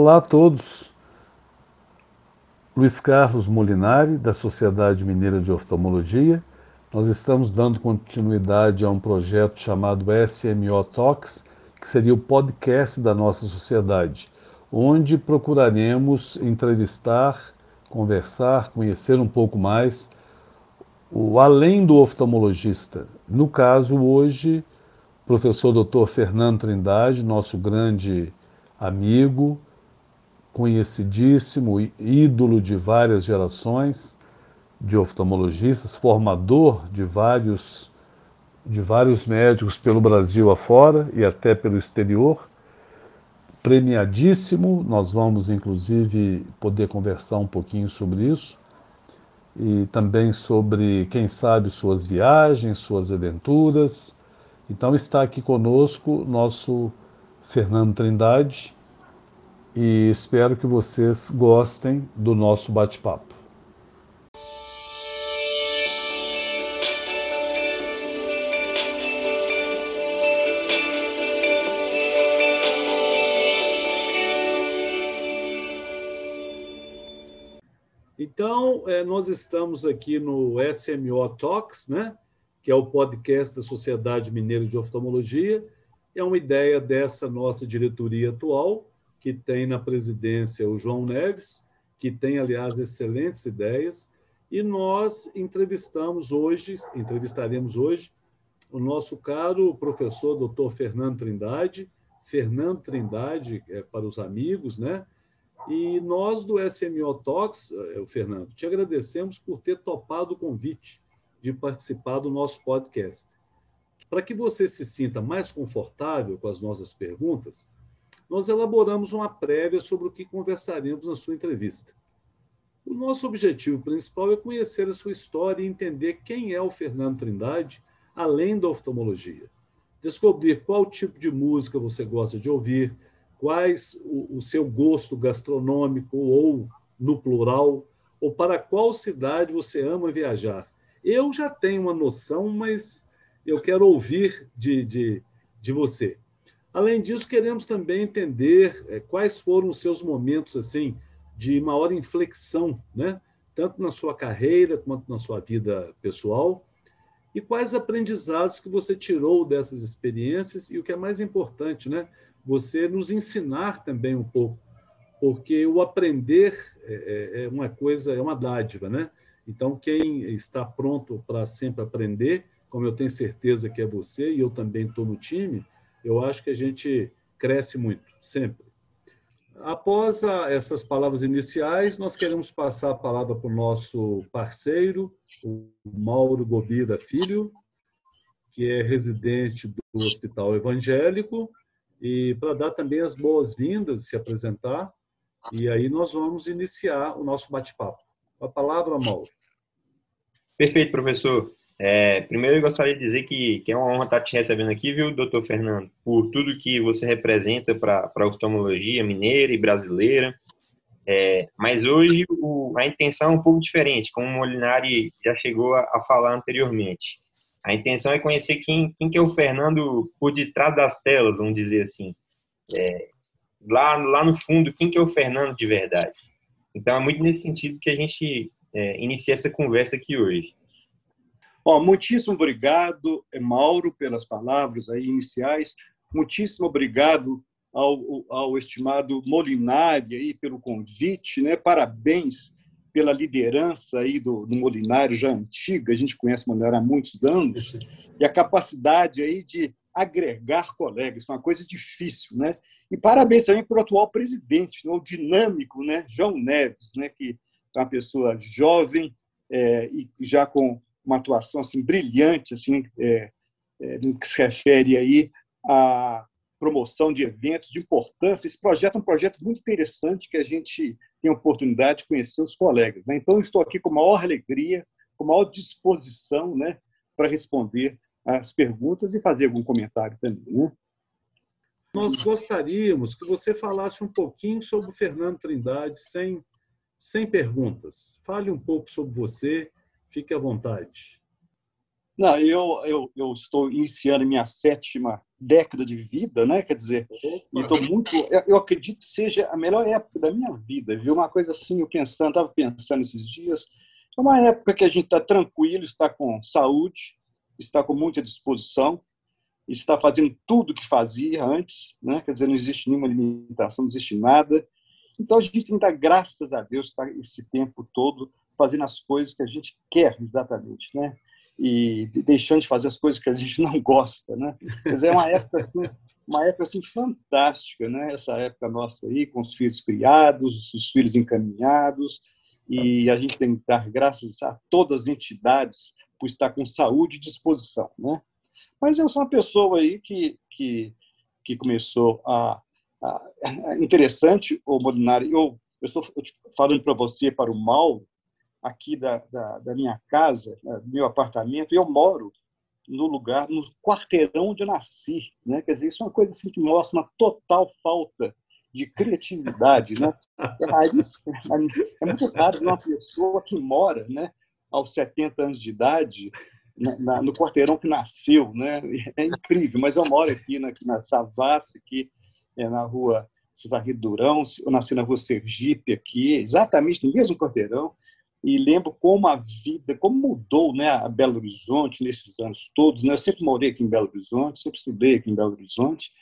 Olá a todos. Luiz Carlos Molinari, da Sociedade Mineira de Oftalmologia. Nós estamos dando continuidade a um projeto chamado SMO Talks, que seria o podcast da nossa sociedade, onde procuraremos entrevistar, conversar, conhecer um pouco mais o além do oftalmologista. No caso, hoje, professor Dr. Fernando Trindade, nosso grande amigo, conhecidíssimo, ídolo de várias gerações de oftalmologistas, formador de vários de vários médicos pelo Brasil afora e até pelo exterior, premiadíssimo. Nós vamos inclusive poder conversar um pouquinho sobre isso e também sobre, quem sabe, suas viagens, suas aventuras. Então está aqui conosco nosso Fernando Trindade, e espero que vocês gostem do nosso bate-papo. Então, é, nós estamos aqui no SMO Talks, né? que é o podcast da Sociedade Mineira de Oftalmologia. É uma ideia dessa nossa diretoria atual, que tem na presidência o João Neves, que tem, aliás, excelentes ideias, e nós entrevistamos hoje, entrevistaremos hoje, o nosso caro professor Dr. Fernando Trindade, Fernando Trindade é, para os amigos, né? E nós do SMO Talks, o Fernando, te agradecemos por ter topado o convite de participar do nosso podcast. Para que você se sinta mais confortável com as nossas perguntas, nós elaboramos uma prévia sobre o que conversaremos na sua entrevista. O nosso objetivo principal é conhecer a sua história e entender quem é o Fernando Trindade, além da oftalmologia. Descobrir qual tipo de música você gosta de ouvir, quais o, o seu gosto gastronômico ou, no plural, ou para qual cidade você ama viajar. Eu já tenho uma noção, mas eu quero ouvir de, de, de você. Além disso, queremos também entender é, quais foram os seus momentos assim de maior inflexão, né? tanto na sua carreira quanto na sua vida pessoal, e quais aprendizados que você tirou dessas experiências e o que é mais importante, né? Você nos ensinar também um pouco, porque o aprender é, é, é uma coisa, é uma dádiva, né? Então, quem está pronto para sempre aprender, como eu tenho certeza que é você e eu também estou no time, eu acho que a gente cresce muito, sempre. Após a, essas palavras iniciais, nós queremos passar a palavra para o nosso parceiro, o Mauro Gobira Filho, que é residente do Hospital Evangélico, e para dar também as boas-vindas, se apresentar, e aí nós vamos iniciar o nosso bate-papo. A palavra, Mauro. Perfeito, professor. É, primeiro, eu gostaria de dizer que, que, é uma honra estar te recebendo aqui, viu, doutor Fernando, por tudo que você representa para a oftalmologia mineira e brasileira. É, mas hoje o, a intenção é um pouco diferente, como o Molinari já chegou a, a, falar anteriormente. A intenção é conhecer quem, quem que é o Fernando por detrás das telas, vamos dizer assim. É, lá, lá no fundo, quem que é o Fernando de verdade. Então, é muito nesse sentido que a gente é, inicia essa conversa aqui hoje. Bom, muitíssimo obrigado, Mauro, pelas palavras aí iniciais. Muitíssimo obrigado ao, ao estimado Molinari aí pelo convite, né? Parabéns pela liderança aí do, do Molinari já antiga, a gente conhece o Molinari há muitos anos, e a capacidade aí de agregar colegas, uma coisa difícil, né? E parabéns também para o atual presidente, né? o dinâmico, né? João Neves, né? Que é uma pessoa jovem é, e já com uma atuação assim brilhante assim é, é, no que se refere aí à promoção de eventos de importância. Esse projeto é um projeto muito interessante que a gente tem a oportunidade de conhecer os colegas. Né? Então, estou aqui com a maior alegria, com a maior disposição né, para responder as perguntas e fazer algum comentário também. Né? Nós gostaríamos que você falasse um pouquinho sobre o Fernando Trindade, sem, sem perguntas. Fale um pouco sobre você, Fique à vontade. Não, eu, eu, eu estou iniciando minha sétima década de vida, né? Quer dizer, e tô muito, eu acredito que seja a melhor época da minha vida, viu? Uma coisa assim, eu pensando, estava pensando esses dias, é uma época que a gente está tranquilo, está com saúde, está com muita disposição, está fazendo tudo que fazia antes, né? Quer dizer, não existe nenhuma limitação, não existe nada. Então a gente tem que dar graças a Deus estar esse tempo todo fazendo as coisas que a gente quer exatamente, né? E deixando de fazer as coisas que a gente não gosta, né? Dizer, é uma época assim, uma época assim fantástica, né? Essa época nossa aí com os filhos criados, os filhos encaminhados, e a gente tem que dar graças a todas as entidades por estar com saúde e disposição, né? Mas eu sou uma pessoa aí que que, que começou a, a interessante, o Molinari, eu, eu estou falando para você, para o Mauro, aqui da, da, da minha casa, né, do meu apartamento, e eu moro no lugar, no quarteirão onde eu nasci. Né? Quer dizer, isso é uma coisa assim, que mostra uma total falta de criatividade. Né? É, é muito raro uma pessoa que mora né, aos 70 anos de idade na, no quarteirão que nasceu. Né? É incrível, mas eu moro aqui na, na Savassi, aqui é, na rua Cidade Durão, eu nasci na rua Sergipe, aqui, exatamente no mesmo quarteirão e lembro como a vida, como mudou né, a Belo Horizonte nesses anos todos. Né? Eu sempre morei aqui em Belo Horizonte, sempre estudei aqui em Belo Horizonte,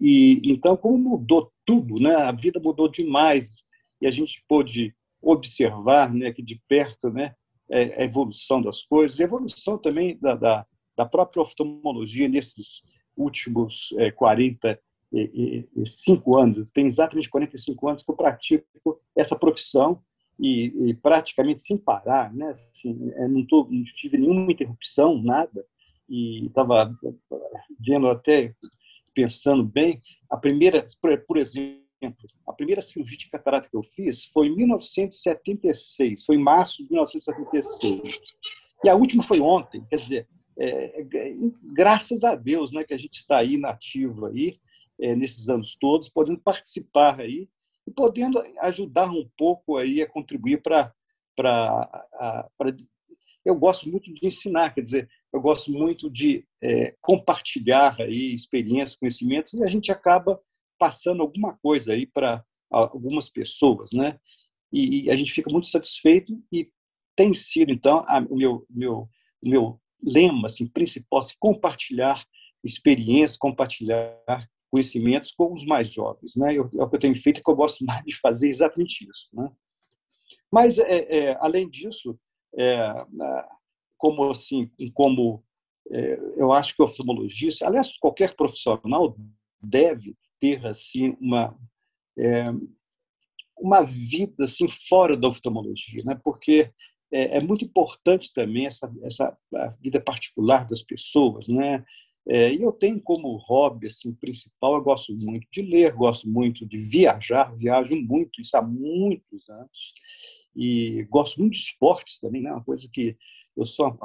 e então como mudou tudo, né? a vida mudou demais, e a gente pôde observar né, aqui de perto né, é, a evolução das coisas, a evolução também da, da, da própria oftalmologia nesses últimos é, 45 anos, tem exatamente 45 anos que eu pratico essa profissão, e, e praticamente sem parar, né? Assim, é, não, tô, não tive nenhuma interrupção, nada, e estava vendo até, pensando bem, a primeira, por exemplo, a primeira cirurgia de catarata que eu fiz foi em 1976, foi em março de 1976. E a última foi ontem, quer dizer, é, é, graças a Deus né, que a gente está aí nativo aí, é, nesses anos todos, podendo participar aí e podendo ajudar um pouco aí a contribuir para eu gosto muito de ensinar, quer dizer, eu gosto muito de é, compartilhar aí experiências, conhecimentos e a gente acaba passando alguma coisa aí para algumas pessoas, né? E, e, a gente fica muito satisfeito e tem sido então a, o meu meu meu lema assim principal, assim, compartilhar experiências, compartilhar conhecimentos com os mais jovens. Né? Eu, é o que eu tenho feito, é que eu gosto mais de fazer exatamente isso. Né? Mas, é, é, além disso, é, como assim, como é, eu acho que o oftalmologista, aliás, qualquer profissional deve ter assim uma é, uma vida assim fora da oftalmologia, né? Porque é muito importante também essa essa vida particular das pessoas, né? É, e eu tenho como hobby assim, principal, eu gosto muito de ler, gosto muito de viajar, viajo muito, isso há muitos anos, e gosto muito de esportes também, né? uma coisa que eu sou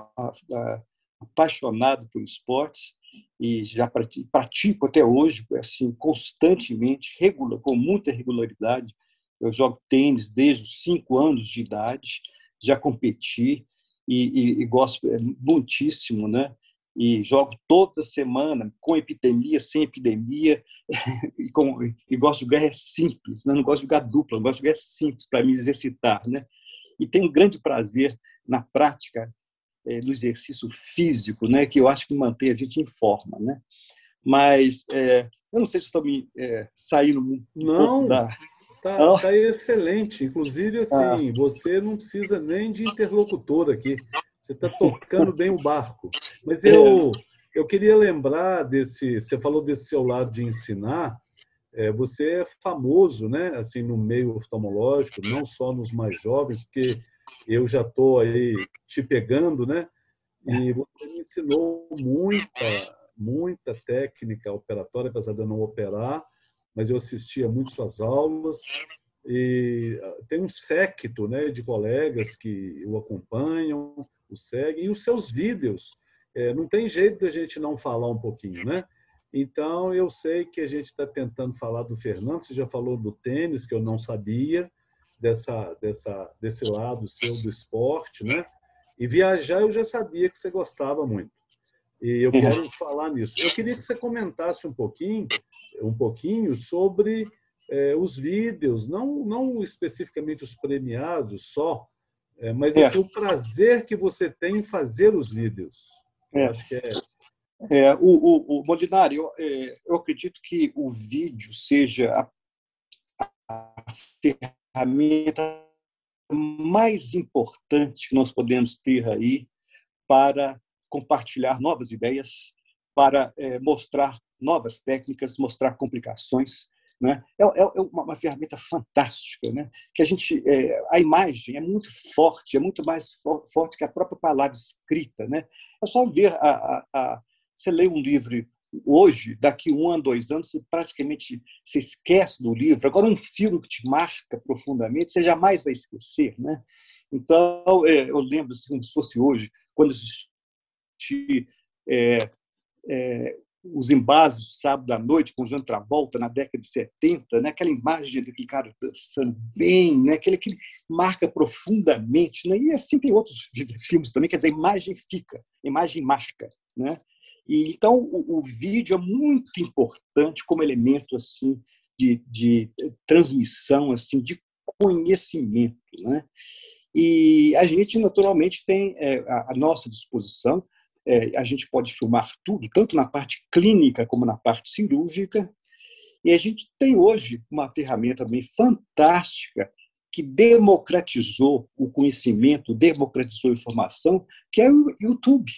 apaixonado por esportes e já pratico até hoje, assim, constantemente, regular, com muita regularidade. Eu jogo tênis desde os cinco anos de idade, já competi e, e, e gosto é, muitíssimo, né? E jogo toda semana, com epidemia, sem epidemia, e, com, e gosto de jogar é simples, né? não gosto de jogar dupla, gosto de jogar simples para me exercitar. Né? E tenho um grande prazer na prática é, do exercício físico, né? que eu acho que mantém a gente em forma. Né? Mas é, eu não sei se estou me é, saindo um não. da, Tá, tá, excelente. Inclusive, assim, ah. você não precisa nem de interlocutor aqui. Você está tocando bem o barco. Mas eu, eu queria lembrar desse. Você falou desse seu lado de ensinar. É, você é famoso, né? Assim, no meio oftalmológico, não só nos mais jovens, porque eu já estou aí te pegando, né? E você me ensinou muita, muita técnica operatória, apesar de eu não operar, mas eu assistia muito suas aulas e ah, tem um séquito né, de colegas que o acompanham, o seguem, e os seus vídeos. É, não tem jeito da gente não falar um pouquinho, né? Então, eu sei que a gente está tentando falar do Fernando, você já falou do tênis, que eu não sabia, dessa, dessa, desse lado seu do esporte, né? E viajar eu já sabia que você gostava muito. E eu quero falar nisso. Eu queria que você comentasse um pouquinho, um pouquinho sobre é, os vídeos, não, não especificamente os premiados só, é, mas é. Assim, o prazer que você tem em fazer os vídeos. Eu acho que é. é o, o, o Molinari, eu, é, eu acredito que o vídeo seja a, a ferramenta mais importante que nós podemos ter aí para compartilhar novas ideias, para é, mostrar novas técnicas, mostrar complicações. Né? É, é, é uma, uma, ferramenta fantástica, né? que a gente, é, a imagem é muito forte, é muito mais for, forte que a própria palavra escrita. Né? É só ver, a, a, a, você lê um livro hoje, daqui um ano, dois anos, você praticamente se esquece do livro. Agora, um filme que te marca profundamente, você jamais vai esquecer. Né? Então, é, eu lembro, assim, como se fosse hoje, quando assisti é, é, os embalos do sábado à noite com Jean Travolta na década de 70, né? aquela imagem daquele cara dançando bem, né? aquele que marca profundamente. Né? E assim tem outros filmes também, quer dizer, a imagem fica, a imagem marca. Né? E, então, o, o vídeo é muito importante como elemento assim de, de transmissão, assim de conhecimento. Né? E a gente, naturalmente, tem é, à nossa disposição é, a gente pode filmar tudo, tanto na parte clínica como na parte cirúrgica. E a gente tem hoje uma ferramenta também fantástica que democratizou o conhecimento, democratizou a informação, que é o YouTube.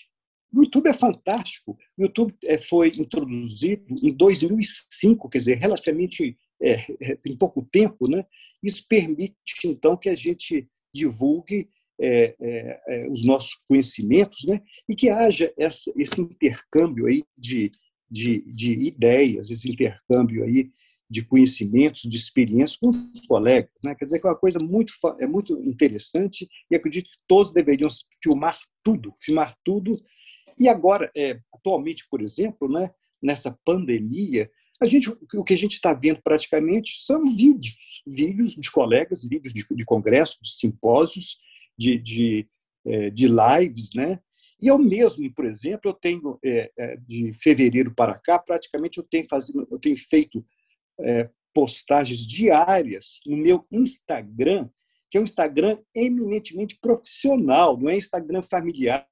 O YouTube é fantástico. O YouTube é, foi introduzido em 2005, quer dizer, relativamente é, é, em pouco tempo, né? Isso permite então que a gente divulgue é, é, é, os nossos conhecimentos, né? e que haja essa, esse intercâmbio aí de, de, de ideias, esse intercâmbio aí de conhecimentos, de experiências com os colegas. Né? Quer dizer que é uma coisa muito, é muito interessante e acredito que todos deveriam filmar tudo, filmar tudo. E agora, é, atualmente, por exemplo, né, nessa pandemia, a gente, o que a gente está vendo praticamente são vídeos, vídeos de colegas, vídeos de, de congressos, de simpósios, de, de, é, de lives, né? E eu mesmo, por exemplo, eu tenho é, é, de fevereiro para cá, praticamente eu tenho, fazido, eu tenho feito postagens diárias no meu Instagram, que é um Instagram eminentemente profissional, não é Instagram familiar,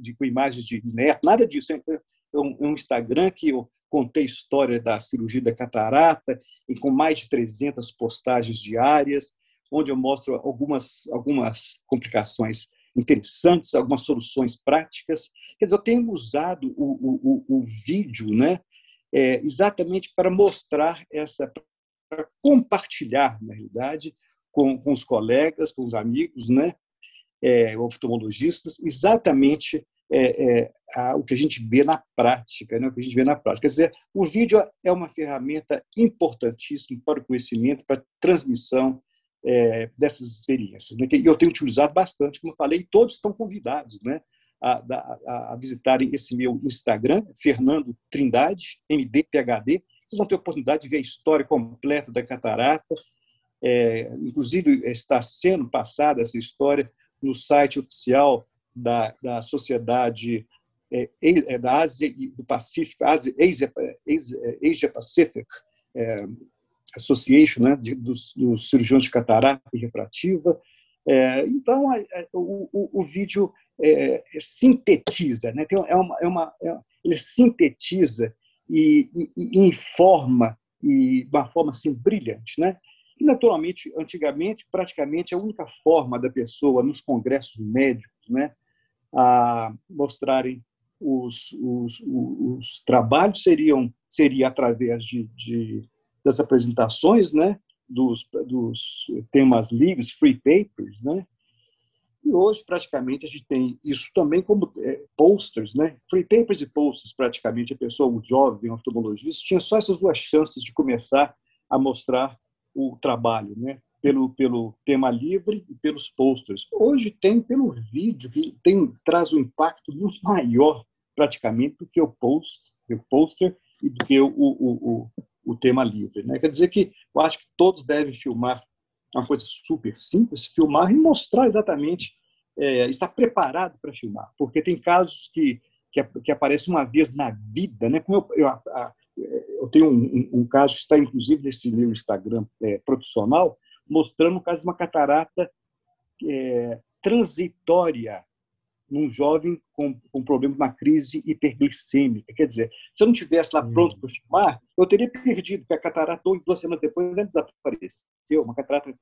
de, com imagens de neto, nada disso. É, é um, é um Instagram que eu contei história da cirurgia da catarata, e com mais de 300 postagens diárias onde eu mostro algumas, algumas complicações interessantes, algumas soluções práticas. Quer dizer, eu tenho usado o, o, o vídeo né, é, exatamente para mostrar essa, para compartilhar, na realidade, com, com os colegas, com os amigos, né, é, oftalmologistas, exatamente é, é, a, o que a gente vê na prática, né? o que a gente vê na prática. Quer dizer, o vídeo é uma ferramenta importantíssima para o conhecimento, para a transmissão é, dessas experiências. Né? E eu tenho utilizado bastante, como falei, todos estão convidados né, a, a, a visitarem esse meu Instagram, Fernando Trindade, MDPHD. Vocês vão ter a oportunidade de ver a história completa da catarata. É, inclusive, está sendo passada essa história no site oficial da, da Sociedade é, é da Ásia e do Pacífico, Asia, Asia, Asia, Asia Pacific, é, Association, né, de, dos, dos, cirurgiões de catarata e refrativa. É, então, a, a, o, o, o, vídeo é, é, sintetiza, né, tem, é uma, é uma, é, ele sintetiza e, e, e, informa e, de uma forma assim, brilhante. Né? E, naturalmente, antigamente, praticamente a única forma da pessoa nos congressos médicos né, a mostrarem os, os, os, os trabalhos seriam seria através de, de das apresentações, né, dos, dos temas livres, free papers, né, e hoje, praticamente, a gente tem isso também como é, posters, né? Free papers e posters, praticamente, a pessoa, o jovem o oftalmologista, tinha só essas duas chances de começar a mostrar o trabalho, né? Pelo, pelo tema livre e pelos posters. Hoje tem pelo vídeo, que tem, traz um impacto muito maior, praticamente, do que o post, o poster e do que o, o, o, o tema livre. Né? Quer dizer que eu acho que todos devem filmar uma coisa super simples, filmar e mostrar exatamente, é, estar preparado para filmar, porque tem casos que que, que aparece uma vez na vida, né? Como eu, eu, eu tenho um, um, caso que está inclusive nesse meu Instagram é, profissional, mostrando o caso de uma catarata é, transitória num jovem com, com problema, uma crise hiperglicêmica. Quer dizer, se eu não tivesse lá pronto para filmar, eu teria perdido, porque a catarata, duas semanas depois, já desapareceu. Uma catarata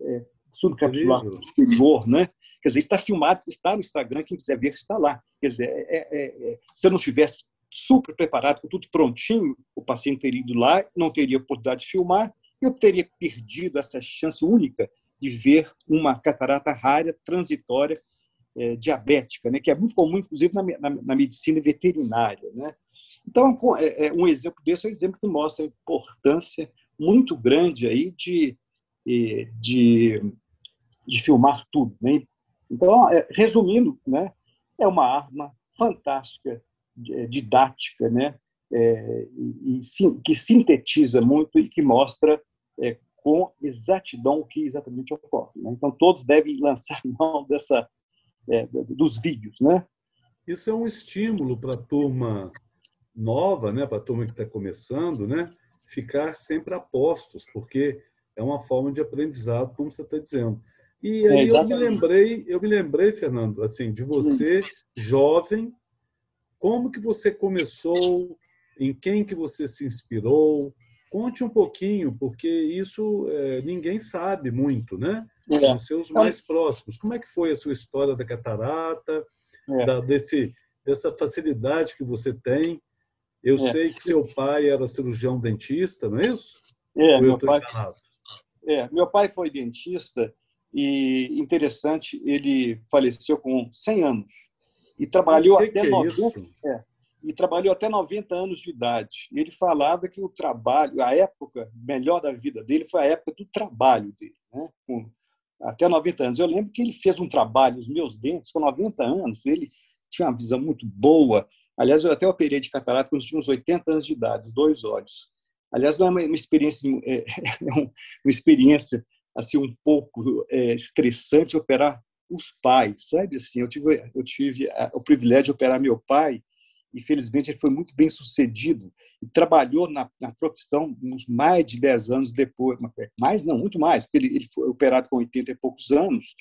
é, subcapsular superior, né? Quer dizer, está filmado, está no Instagram, quem quiser ver está lá. Quer dizer, é, é, é, se eu não tivesse super preparado, com tudo prontinho, o paciente teria ido lá, não teria oportunidade de filmar, eu teria perdido essa chance única de ver uma catarata rara, transitória, é, diabética, né, que é muito comum, inclusive, na, na, na medicina veterinária. Né? Então, é, é, um exemplo desse é um exemplo que mostra a importância muito grande aí de, de, de filmar tudo. Né? Então, é, resumindo, né, é uma arma fantástica, é, didática, né, é, e, e, que sintetiza muito e que mostra é, com exatidão o que exatamente ocorre. Né? Então, todos devem lançar mão dessa, é, dos vídeos. Né? Isso é um estímulo para a turma nova, né, para a turma que está começando, né, ficar sempre a postos, porque é uma forma de aprendizado, como você está dizendo. E aí é, eu me lembrei, eu me lembrei, Fernando, assim, de você jovem, como que você começou, em quem que você se inspirou? Conte um pouquinho, porque isso é, ninguém sabe muito, né? É. Os seus mais próximos. Como é que foi a sua história da catarata, é. da, desse, dessa facilidade que você tem? Eu é. sei que seu pai era cirurgião dentista, não é isso? É, meu pai, é, meu pai foi dentista e, interessante, ele faleceu com 100 anos e trabalhou até que 90, é, e trabalhou até 90 anos de idade. Ele falava que o trabalho, a época melhor da vida dele foi a época do trabalho dele, né? Com, até 90 anos. Eu lembro que ele fez um trabalho, os meus dentes, com 90 anos, ele tinha uma visão muito boa. Aliás, eu até operei de catarata quando tinha uns 80 anos de idade, dois olhos. Aliás, não é uma, experiência, é, é uma experiência assim um pouco é, estressante operar os pais, sabe? Assim, eu tive eu tive o privilégio de operar meu pai e felizmente ele foi muito bem sucedido e trabalhou na, na profissão uns mais de 10 anos depois, mais não, muito mais, porque ele, ele foi operado com 80 e poucos anos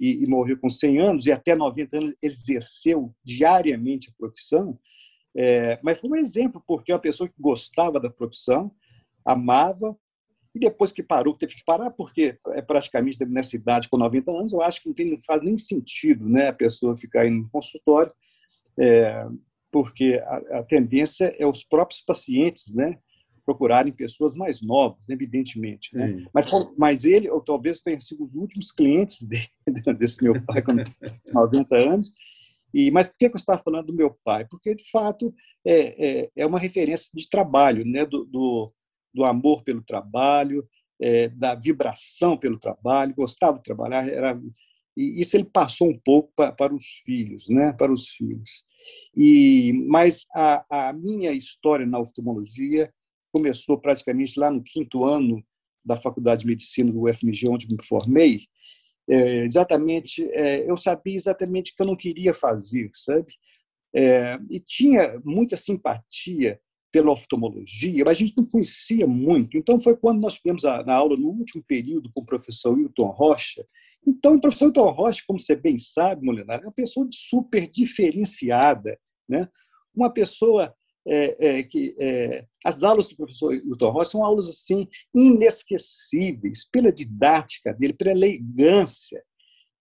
e, e, morreu com 100 anos e até 90 anos exerceu diariamente a profissão, é, mas foi um exemplo porque é uma pessoa que gostava da profissão, amava e depois que parou, teve que parar porque é praticamente nessa idade com 90 anos, eu acho que não, tem, não faz nem sentido, né, a pessoa ficar indo no consultório. É, porque a, a, tendência é os próprios pacientes, né, procurarem pessoas mais novas, evidentemente, né? Mas, mas ele, ou talvez tenha sido os últimos clientes dele, desse meu pai com 90 anos. E, mas por que eu estava falando do meu pai? Porque, de fato, é, é, é uma referência de trabalho, né? do, do, do amor pelo trabalho, é, da vibração pelo trabalho, gostava de trabalhar, era e isso ele passou um pouco para, para os filhos, né? Para os filhos. E mas a, a minha história na oftalmologia começou praticamente lá no quinto ano da Faculdade de Medicina do UFMG, onde me formei. É, exatamente, é, eu sabia exatamente que eu não queria fazer, sabe? É, e tinha muita simpatia pela oftalmologia, mas a gente não conhecia muito. Então, foi quando nós tivemos a, na aula, no último período, com o professor Wilton Rocha, então, o professor Hilton Rocha, como você bem sabe, Molinari, é uma pessoa super diferenciada, né? uma pessoa é, é, que é, as aulas do professor Hilton Rocha são aulas assim inesquecíveis pela didática dele, pela elegância,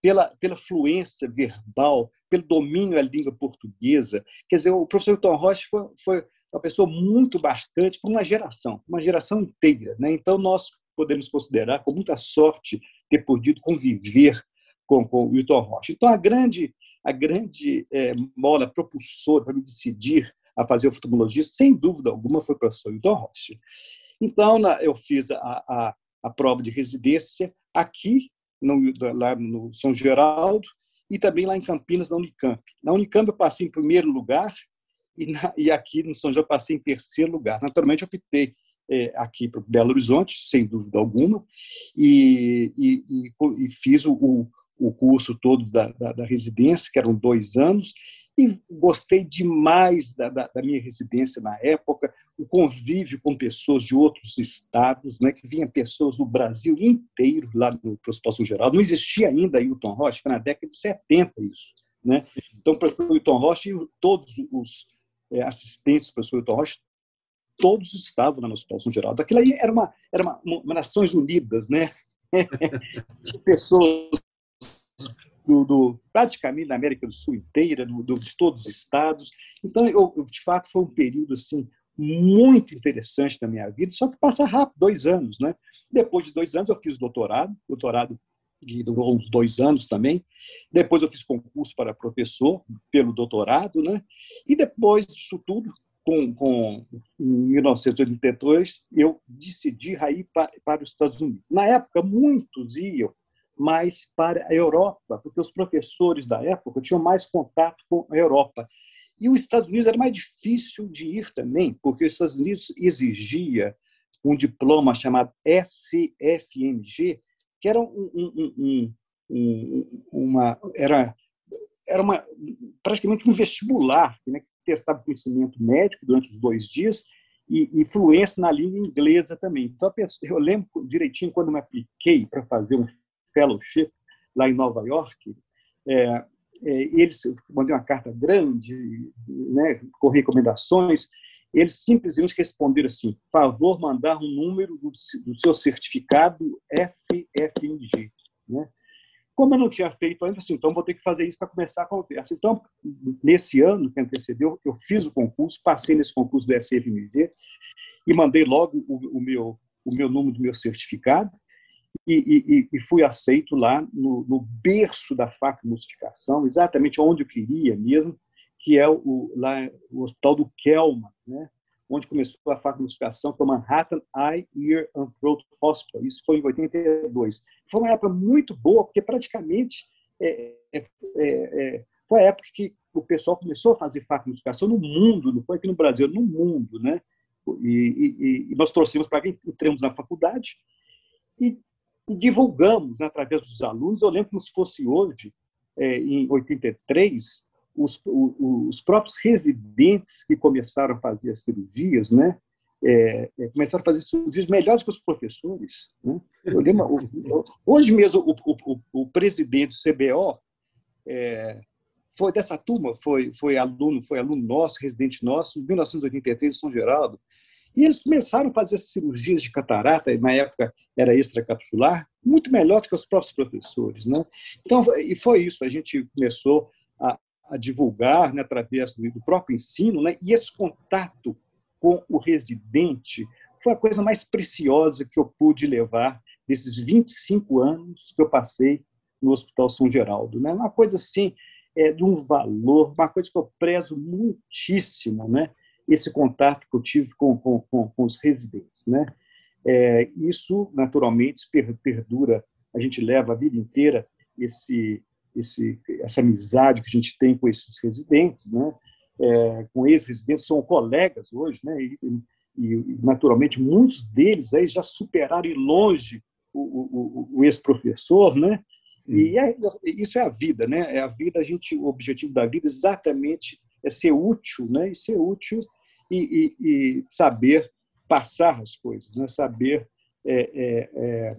pela, pela fluência verbal, pelo domínio da língua portuguesa. Quer dizer, o professor Hilton Rocha foi, foi uma pessoa muito marcante para uma geração, uma geração inteira. Né? Então, nós podemos considerar com muita sorte ter podido conviver com, com o Wilton Rocha. Então, a grande, a grande é, mola propulsora para me decidir a fazer oftalmologia, sem dúvida alguma, foi o professor Wilton Rocha. Então, na, eu fiz a, a, a, prova de residência aqui, no, lá no São Geraldo, e também lá em Campinas, na Unicamp. Na Unicamp, eu passei em primeiro lugar, e, na, e aqui no São João, eu passei em terceiro lugar. Naturalmente, eu optei é, aqui para Belo Horizonte, sem dúvida alguma, e, e, e, e fiz o, o, curso todo da, da, da, residência, que eram dois anos, E gostei demais da, da, da, minha residência na época, o convívio com pessoas de outros estados, né, que vinham pessoas do Brasil inteiro lá no Hospital Geral. Não existia ainda Hilton Rocha, foi na década de 70 isso. Né? Então, o professor Hilton Rocha e todos os é, assistentes do professor Hilton Rocha, todos estavam na Hospital São Geraldo. Aquilo aí era uma, era uma, uma Nações Unidas, né? de pessoas do, do, praticamente da América do Sul inteira, do, do, de todos os estados. Então, eu, de fato, foi um período assim muito interessante da minha vida, só que passa rápido, dois anos, né? Depois de dois anos eu fiz doutorado, doutorado que durou uns dois anos também. Depois eu fiz concurso para professor pelo doutorado, né? E depois disso tudo, com, com em 1982, eu decidi ir para, para os Estados Unidos. Na época, muitos iam mais para a Europa, porque os professores da época tinham mais contato com a Europa. E os Estados Unidos era mais difícil de ir também, porque os Estados Unidos exigia um diploma chamado SCFMG, que era um, um, um, uma era era uma praticamente um vestibular né, que testava conhecimento médico durante os dois dias e, e fluência na língua inglesa também. Então, eu lembro direitinho quando me apliquei para fazer um fellowship lá em Nova York, é, é, eles mandei uma carta grande, né, com recomendações, eles simplesmente responderam assim: favor mandar um número do, do seu certificado SFMG. Né? Como eu não tinha feito ainda, assim, então vou ter que fazer isso para começar a conversa. Então, nesse ano que antecedeu, eu fiz o concurso, passei nesse concurso do SFMG e mandei logo o, o meu, o meu número do meu certificado e, e, e fui aceito lá no, no berço da facmusificação, exatamente onde eu queria mesmo, que é o, lá, o Hospital do Kelman, né? Onde começou a facilitação foi Manhattan Eye, Ear and Throat Hospital. Isso foi em 82. Foi uma época muito boa, porque praticamente é, é, é, é foi a época que o pessoal começou a fazer facilitação no mundo, não foi aqui no Brasil, no mundo, né? E, e, e nós trouxemos para quem entramos na faculdade e, e divulgamos né, através dos alunos. Eu lembro como se fosse hoje, é, em 83, os, os, próprios residentes que começaram a fazer as cirurgias, né, é, é, começaram a fazer cirurgias melhores que os professores. Né? Eu lembro, hoje mesmo, o, o, o presidente do CBO é, foi dessa turma, foi, foi aluno, foi aluno nosso, residente nosso, em 1983, em São Geraldo. E eles começaram a fazer cirurgias de catarata, na época era extracapsular, muito melhor do que os próprios professores. Né? Então, e foi isso, a gente começou a, a divulgar né, através do, próprio ensino, né, e esse contato com o residente foi a coisa mais preciosa que eu pude levar desses 25 anos que eu passei no Hospital São Geraldo. Né? Uma coisa assim, é, de um valor, uma coisa que eu prezo muitíssimo, né? esse contato que eu tive com, com, com, com os residentes. Né? É, isso, naturalmente, perdura, a gente leva a vida inteira esse, esse, essa amizade que a gente tem com esses residentes, né? É, com ex-residentes, são colegas hoje, né? E, e, naturalmente, muitos deles aí já superaram longe o, o, o ex-professor, né? E é, isso é a vida, né? É a vida, a gente, o objetivo da vida exatamente é ser útil, né? E ser útil e, e, e saber passar as coisas, né? Saber é, é, é,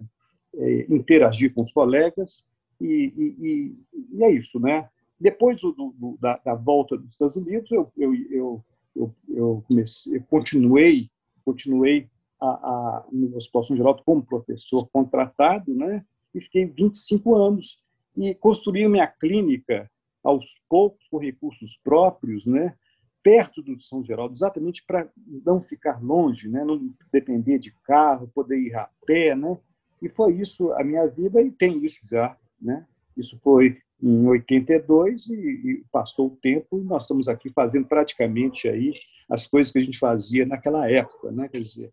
é interagir com os colegas e, e, e é isso, né? Depois do, do, da, da, volta dos Estados Unidos, eu, eu, eu, eu, eu comecei, eu continuei, continuei a, a, no Hospital São Geraldo como professor contratado, né? E fiquei 25 anos e construí minha clínica aos poucos com recursos próprios, né? Perto do São Geraldo, exatamente para não ficar longe, né? Não depender de carro, poder ir a pé, né? E foi isso a minha vida e tem isso já né? Isso foi em 82 e, e passou o tempo e nós estamos aqui fazendo praticamente aí as coisas que a gente fazia naquela época, né? Quer dizer,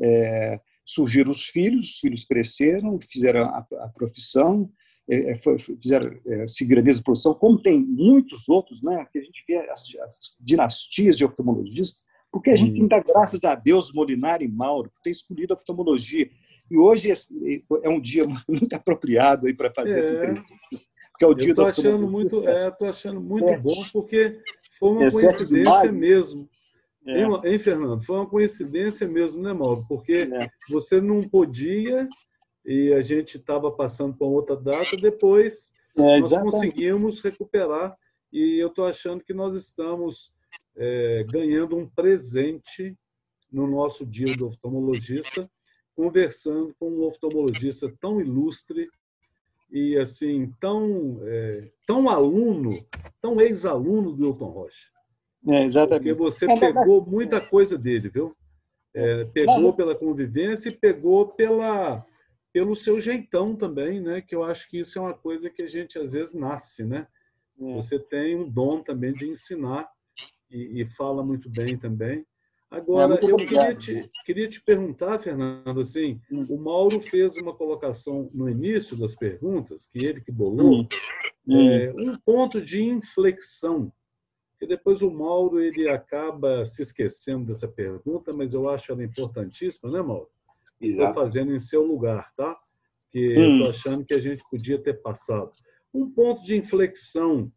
é, surgiram os filhos, os filhos cresceram, fizeram a, a profissão, é, é foi, fizeram é, seguir a mesma profissão, como tem muitos outros, né? Que a gente vê as, as dinastias de oftalmologistas, porque a gente ainda, graças a Deus, Molinari e Mauro, por ter escolhido a oftalmologia e hoje é um dia muito apropriado para fazer é. essa entrevista, porque que é o dia eu tô achando muito, é, tô achando muito é. bom porque foi uma é coincidência mesmo. É. Hein, Fernando? Foi uma coincidência mesmo, né, Mauro? Porque é. você não podia e a gente estava passando para outra data, depois é, nós conseguimos recuperar e eu estou achando que nós estamos é, ganhando um presente no nosso dia do oftalmologista, conversando com um oftalmologista tão ilustre e assim tão é, tão aluno, tão ex-aluno do Hilton Rocha. É, exatamente. Porque você é, pegou muita coisa dele, viu? É, pegou pela convivência e pegou pela pelo seu jeitão também, né? Que eu acho que isso é uma coisa que a gente às vezes nasce, né? É. Você tem um dom também de ensinar e, e fala muito bem também. Agora, é, eu queria te, queria te perguntar, Fernando, assim, hum. o Mauro fez uma colocação no início das perguntas, que ele que bolou, hum. É, hum. um ponto de inflexão, que depois o Mauro ele acaba se esquecendo dessa pergunta, mas eu acho ela importantíssima, né, Mauro? Estou fazendo em seu lugar, tá? Que hum. estou achando que a gente podia ter passado. Um ponto de inflexão.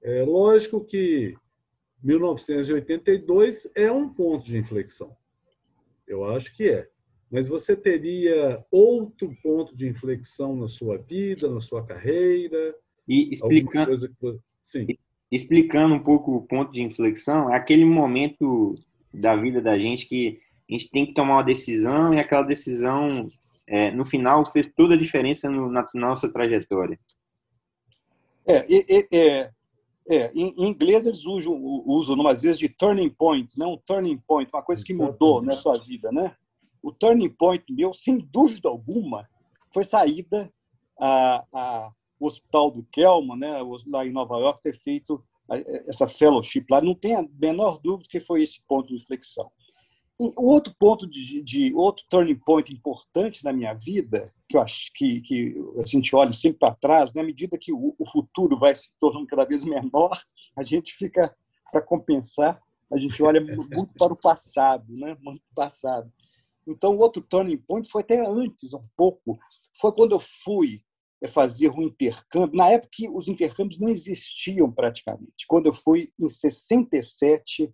É lógico que 1982 é um ponto de inflexão. Eu acho que é. Mas você teria outro ponto de inflexão na sua vida, na sua carreira? E explicando, que... Sim. explicando um pouco o ponto de inflexão, é aquele momento da vida da gente que a gente tem que tomar uma decisão e aquela decisão, é, no final, fez toda a diferença no, na nossa trajetória. É, é, é, é, em, em, inglês eles usam, usam umas vezes de turning point, né? um turning point, uma coisa que mudou na sua vida, né? O turning point meu, sem dúvida alguma, foi saída a, a o Hospital do Kelman, né? lá em Nova York, ter feito essa fellowship lá. Não tem a menor dúvida que foi esse ponto de inflexão. E o outro ponto de, de, outro turning point importante na minha vida, que eu acho que, que a gente olha sempre para trás, na medida que o, o, futuro vai se tornando cada vez menor, a gente fica para compensar, a gente olha muito para o passado, né? Muito passado. Então, o outro turning point foi até antes, um pouco, foi quando eu fui fazer um intercâmbio. Na época, os intercâmbios não existiam praticamente. Quando eu fui em 67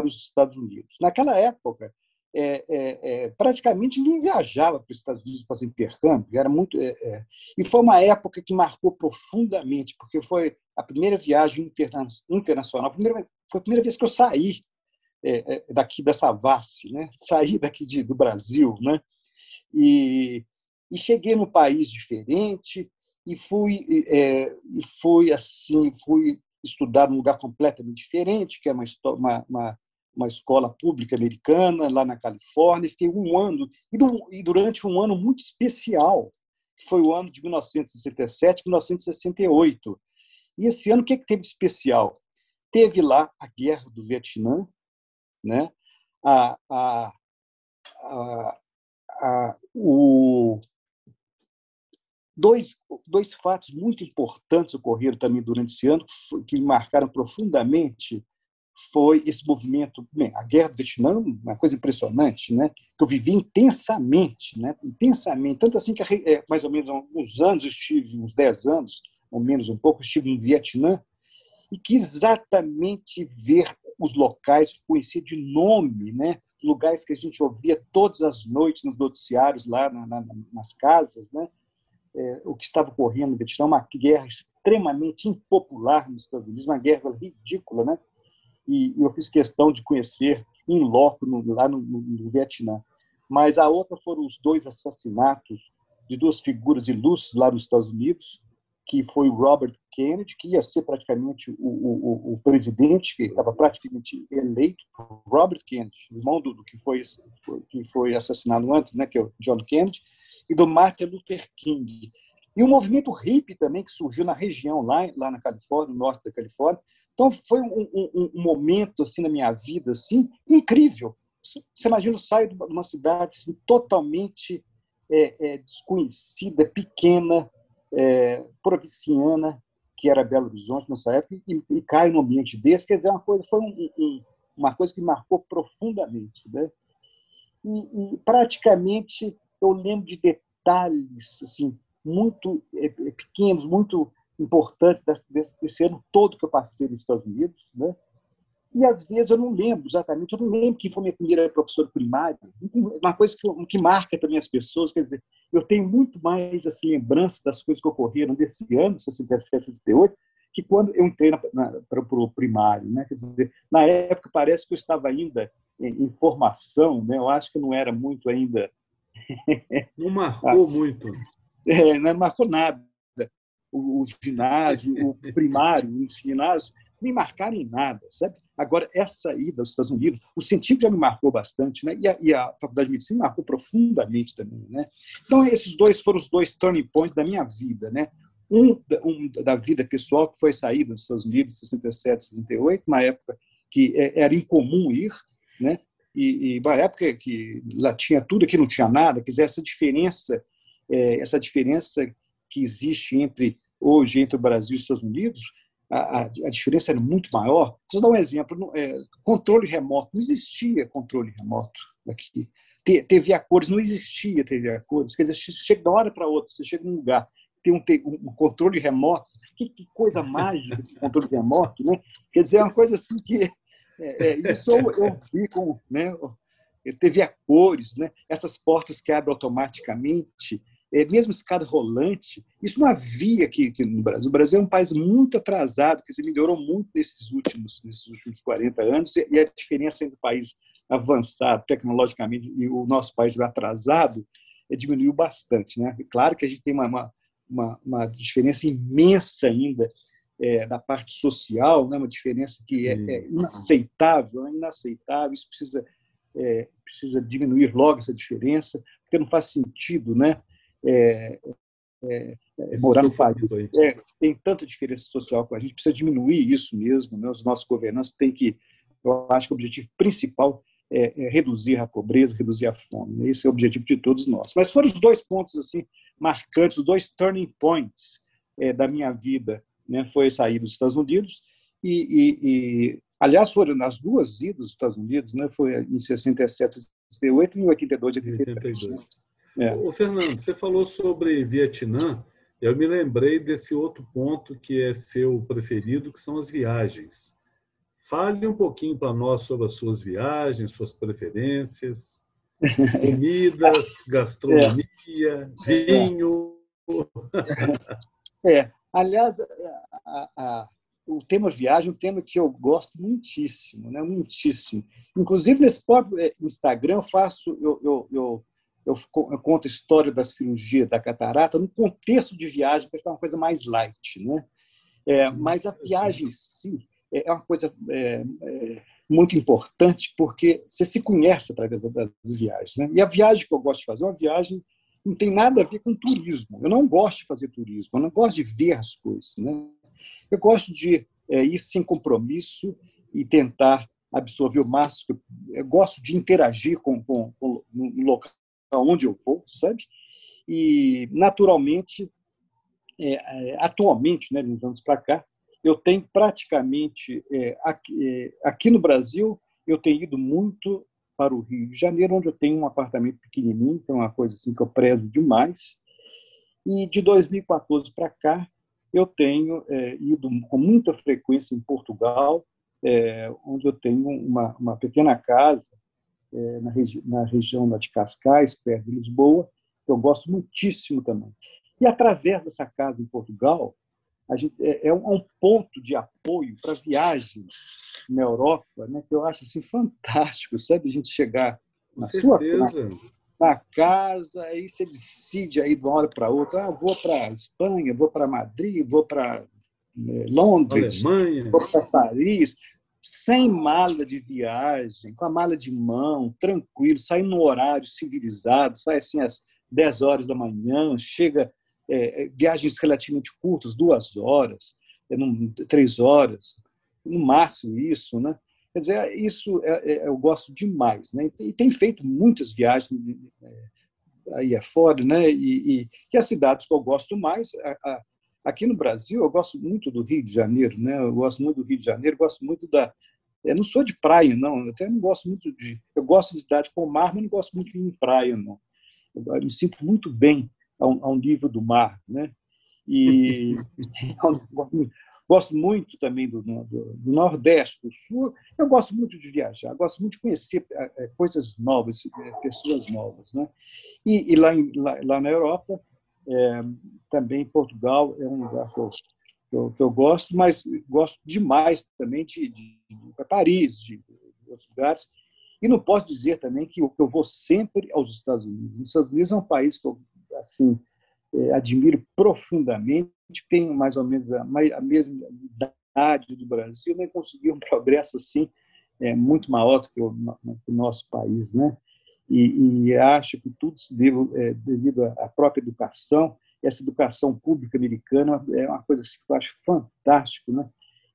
para os Estados Unidos. Naquela época, é, é, é, praticamente ninguém viajava para os Estados Unidos para fazer intercâmbio. Era muito, é, é, e foi uma época que marcou profundamente, porque foi a primeira viagem interna internacional, a primeira, foi a primeira vez que eu saí é, daqui dessa Savassi, né? saí daqui de, do Brasil. Né? E, e cheguei num país diferente e fui, e fui assim, fui estudar num lugar completamente diferente, que é uma, uma, uma, uma escola pública americana, lá na Califórnia. Fiquei um ano, e durante um ano muito especial, que foi o ano de 1967, 1968. E esse ano, o que, é que teve de especial? Teve lá a Guerra do Vietnã, né? a, a, a, a, o, Dois, dois fatos muito importantes ocorreram também durante esse ano, que marcaram profundamente, foi esse movimento, bem, a guerra do Vietnã, uma coisa impressionante, né? Que eu vivi intensamente, né? Intensamente, tanto assim que é, mais ou menos há uns anos estive, uns 10 anos, ou menos um pouco, estive no Vietnã e que exatamente ver os locais, conhecer de nome, né? Lugares que a gente ouvia todas as noites nos noticiários lá na, na, nas casas, né? é, o que estava ocorrendo no Vietnã, uma guerra extremamente impopular nos Estados Unidos, uma guerra ridícula, né? E, eu fiz questão de conhecer em loco no, lá no, no, no, Vietnã. Mas a outra foram os dois assassinatos de duas figuras ilustres lá nos Estados Unidos, que foi o Robert Kennedy, que ia ser praticamente o, o, o presidente, que estava praticamente eleito, Robert Kennedy, irmão do, do que, foi, que foi assassinado antes, né, que é o John Kennedy, e do Martin Luther King. E o movimento hippie também, que surgiu na região, lá, lá na Califórnia, no norte da Califórnia. Então, foi um, um, um momento assim na minha vida assim incrível. Você imagina, eu saio de uma cidade assim, totalmente é, é, desconhecida, pequena, é, provinciana, que era Belo Horizonte nessa época, e, e cai num ambiente desse. Quer dizer, uma coisa, foi um, um, uma coisa que marcou profundamente. Né? E, e praticamente eu lembro de detalhes assim muito é, é, pequenos, muito importantes desse, desse, ano todo que eu passei nos Estados Unidos, né? E às vezes eu não lembro exatamente, eu não lembro quem foi minha primeira professora primária. Uma coisa que, que marca também as pessoas, quer dizer, eu tenho muito mais assim, lembrança das coisas que ocorreram desse ano, 67, 68, que quando eu entrei para o primário. Né? Quer dizer, na época parece que eu estava ainda em, em formação, né? eu acho que não era muito ainda. Não marcou muito. É, não marcou nada. O, o ginásio, o primário, o ginásio, me marcaram em nada, sabe? Agora, essa ida aos Estados Unidos, o científico já me marcou bastante, né? E a, e a Faculdade de Medicina me marcou profundamente também, né? Então, esses dois foram os dois turning points da minha vida, né? Um, um da vida pessoal, que foi sair dos Estados Unidos em 67, 68, uma época que é, era incomum ir, né? E, e uma época que lá tinha tudo, aqui não tinha nada, quer dizer, essa diferença, é, essa diferença que existe entre hoje entre o Brasil e os Estados Unidos, a, a, diferença era muito maior. Vou dar um exemplo: é, controle remoto. Não existia controle remoto aqui. TV a cores, não existia TV a cores. Quer dizer, chega de uma hora para outra, você chega num lugar, tem um, um controle remoto. Que, que, coisa mágica de controle remoto, né? Quer dizer, é uma coisa assim que. É, é, isso eu, vi com. Né, TV a cores, né? essas portas que abrem automaticamente mesmo escada rolante, isso não havia aqui, aqui, no Brasil. O Brasil é um país muito atrasado, que se melhorou muito nesses últimos, nesses últimos 40 anos, e a diferença entre o país avançado tecnologicamente e o nosso país atrasado é, diminuiu bastante. Né? claro que a gente tem uma, uma, uma diferença imensa ainda é, da parte social, né? uma diferença que é, é, inaceitável, é inaceitável, isso precisa, é, precisa diminuir logo essa diferença, porque não faz sentido, né? É, é, morar no país. É, tem tanta diferença social que a gente precisa diminuir isso mesmo. Né? Os nossos governantes têm que, eu acho que o objetivo principal é, é reduzir a pobreza, reduzir a fome. Né? Esse é o objetivo de todos nós. Mas foram os dois pontos assim marcantes, os dois turning points é, da minha vida. Né? Foi sair dos Estados Unidos e, e, e, aliás, foram nas duas idas dos Estados Unidos, né? Foi em 67, 68 e em 82, 83. 82. É. Ô, Fernando, você falou sobre Vietnã. Eu me lembrei desse outro ponto que é seu preferido, que são as viagens. Fale um pouquinho para nós sobre as suas viagens, suas preferências, comidas, gastronomia, é. vinho. É, aliás, a, a, o tema viagem é um tema que eu gosto muitíssimo, né? Muitíssimo. Inclusive nesse próprio é, Instagram eu faço, eu, eu, eu eu, conto a história da cirurgia da catarata no contexto de viagem, para ficar uma coisa mais light. Né? É, mas a viagem em si é uma coisa é, é, muito importante, porque você se conhece através das viagens. Né? E a viagem que eu gosto de fazer é uma viagem não tem nada a ver com turismo. Eu não gosto de fazer turismo, eu não gosto de ver as coisas. Né? Eu gosto de é, ir sem compromisso e tentar absorver o máximo. Eu gosto de interagir com, com, com no local aonde eu vou, sabe? E, naturalmente, é, é, atualmente, né, uns anos para cá, eu tenho praticamente, é, aqui, é, aqui, no Brasil, eu tenho ido muito para o Rio de Janeiro, onde eu tenho um apartamento pequenininho, que é uma coisa assim que eu prezo demais. E de 2014 para cá, eu tenho é, ido com muita frequência em Portugal, é, onde eu tenho uma, uma pequena casa é, na, regi na região de Cascais, perto de Lisboa, que eu gosto muitíssimo também. E através dessa casa em Portugal, a gente, é, é um é ponto de apoio para viagens na Europa, né, que eu acho assim, fantástico, sabe? A gente chegar na sua casa, na casa, aí você decide aí de uma hora para outra, ah, vou para Espanha, vou para Madrid, vou para é, Londres, Alemanha. vou para Paris sem mala de viagem, com a mala de mão, tranquilo, sai no horário civilizado, sai assim às 10 horas da manhã, chega é, é, viagens relativamente curtas, duas horas, é, três horas, no máximo isso, né? Quer dizer, isso é, eu gosto demais, né? E tem feito muitas viagens aí afora, né? E, e, e, as cidades que eu gosto mais, a, a, Aqui no Brasil, eu gosto muito do Rio de Janeiro, né? Eu gosto muito do Rio de Janeiro, gosto muito da. Eu não sou de praia, não. Eu até não gosto muito de. Eu gosto de cidade com mar, mas não gosto muito de ir em praia, não. Eu me sinto muito bem ao, ao nível do mar, né? E gosto muito também do, do, do, Nordeste, do Sul. Eu gosto muito de viajar, gosto muito de conhecer é, coisas novas, pessoas novas. Né? E, e lá, em, lá, lá, na Europa, é, também Portugal é um lugar que eu, que eu, que eu gosto, mas gosto demais também de, de, de Paris, de, de outros lugares. E não posso dizer também que eu, que eu vou sempre aos Estados Unidos. Os Estados Unidos é um país que eu assim é, admiro profundamente, tem mais ou menos a, a mesma idade do Brasil, nem conseguiu um progresso assim é, muito maior do que o nosso país, né? E, e, acho que tudo se deve, é, devido à própria educação. Essa educação pública americana é uma coisa assim, que eu acho fantástico, né?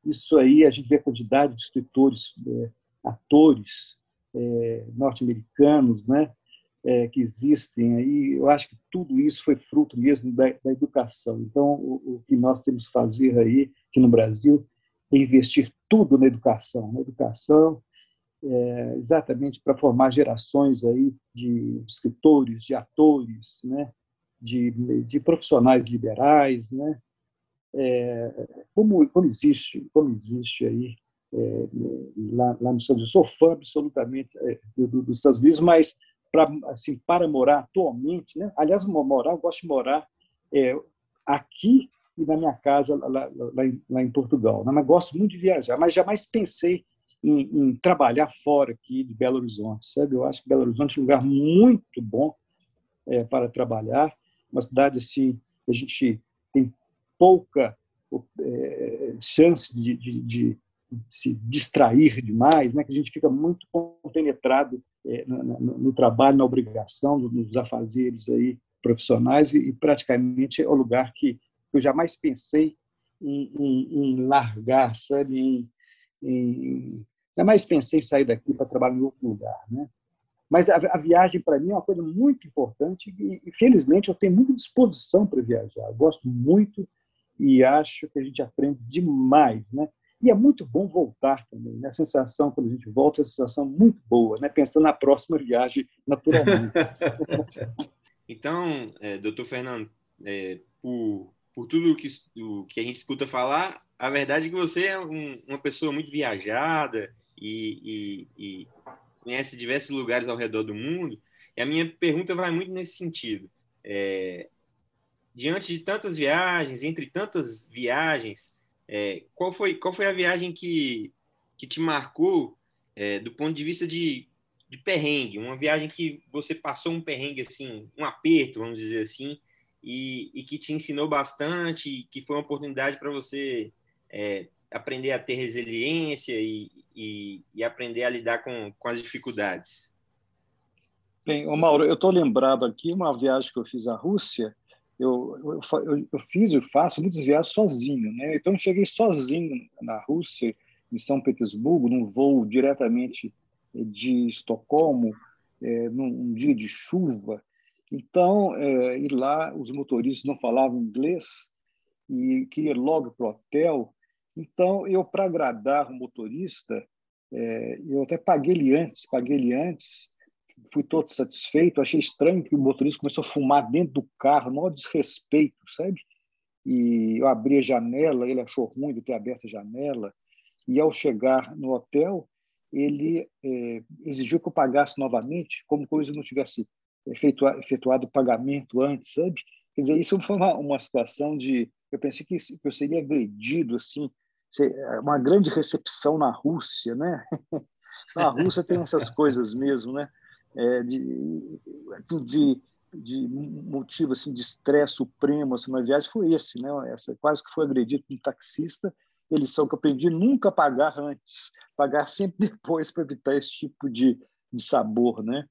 Isso aí a gente vê a quantidade de escritores, é, atores é, norte-americanos, né? é, que existem aí, eu acho que tudo isso foi fruto mesmo da, da educação. Então, o, o, que nós temos que fazer aí, aqui no Brasil, é investir tudo na educação, na educação, é, exatamente para formar gerações aí de escritores, de atores, né, de, de profissionais liberais, né, é, como, como existe, como existe aí é, lá, lá nos Estados Unidos. Sou fã absolutamente é, do, dos Estados Unidos, mas para assim, para morar atualmente, né? aliás, morar, eu gosto de morar é, aqui e na minha casa lá, lá, em, lá em, Portugal. Né? Mas gosto muito de viajar, mas jamais pensei em, em, trabalhar fora aqui de Belo Horizonte. Sabe? Eu acho que Belo Horizonte é um lugar muito bom é, para trabalhar, uma cidade assim a gente tem pouca é, chance de, de, de, se distrair demais, né? que a gente fica muito compenetrado é, no, no, no, trabalho, na obrigação, nos afazeres aí profissionais e, e praticamente é o lugar que eu jamais pensei em, em, em largar, sabe? Em, em, jamais pensei em sair daqui para trabalhar em outro lugar, né? Mas a, a viagem para mim é uma coisa muito importante e, e felizmente eu tenho muita disposição para viajar. Eu gosto muito e acho que a gente aprende demais, né? E é muito bom voltar também. Né? A sensação, quando a gente volta, é uma sensação muito boa, né? pensando na próxima viagem, naturalmente. então, é, doutor Fernando, é, por, por tudo que, o que a gente escuta falar, a verdade é que você é um, uma pessoa muito viajada e, e, e conhece diversos lugares ao redor do mundo. E a minha pergunta vai muito nesse sentido. É, diante de tantas viagens, entre tantas viagens, é, qual, foi, qual foi a viagem que, que te marcou é, do ponto de vista de, de perrengue? Uma viagem que você passou um perrengue, assim, um aperto, vamos dizer assim, e, e que te ensinou bastante, que foi uma oportunidade para você é, aprender a ter resiliência e, e, e, aprender a lidar com, com as dificuldades? Bem, Mauro, eu estou lembrado aqui uma viagem que eu fiz à Rússia eu, eu, eu, fiz e faço muitas viagens sozinho, né? Então eu cheguei sozinho na Rússia, em São Petersburgo, num voo diretamente de Estocolmo, é, num dia de chuva. Então, é, e lá os motoristas não falavam inglês e queria logo para o hotel. Então, eu para agradar o motorista, é, eu até paguei ele antes, paguei ele antes fui todo satisfeito. Achei estranho que o motorista começou a fumar dentro do carro, maior desrespeito, sabe? E eu abri a janela, ele achou ruim de ter aberto a janela. E ao chegar no hotel, ele é, exigiu que eu pagasse novamente, como coisa não tivesse efetuado, efetuado o pagamento antes, sabe? Quer dizer, isso foi uma, uma situação de. Eu pensei que, que eu seria agredido, assim, uma grande recepção na Rússia, né? Na Rússia tem essas coisas mesmo, né? é, de, de, de motivo assim, de estresse supremo assim, na viagem foi esse, né? Essa, quase que foi agredido por um taxista. Eles são que eu aprendi nunca pagar antes, pagar sempre depois para evitar esse tipo de, de sabor, né?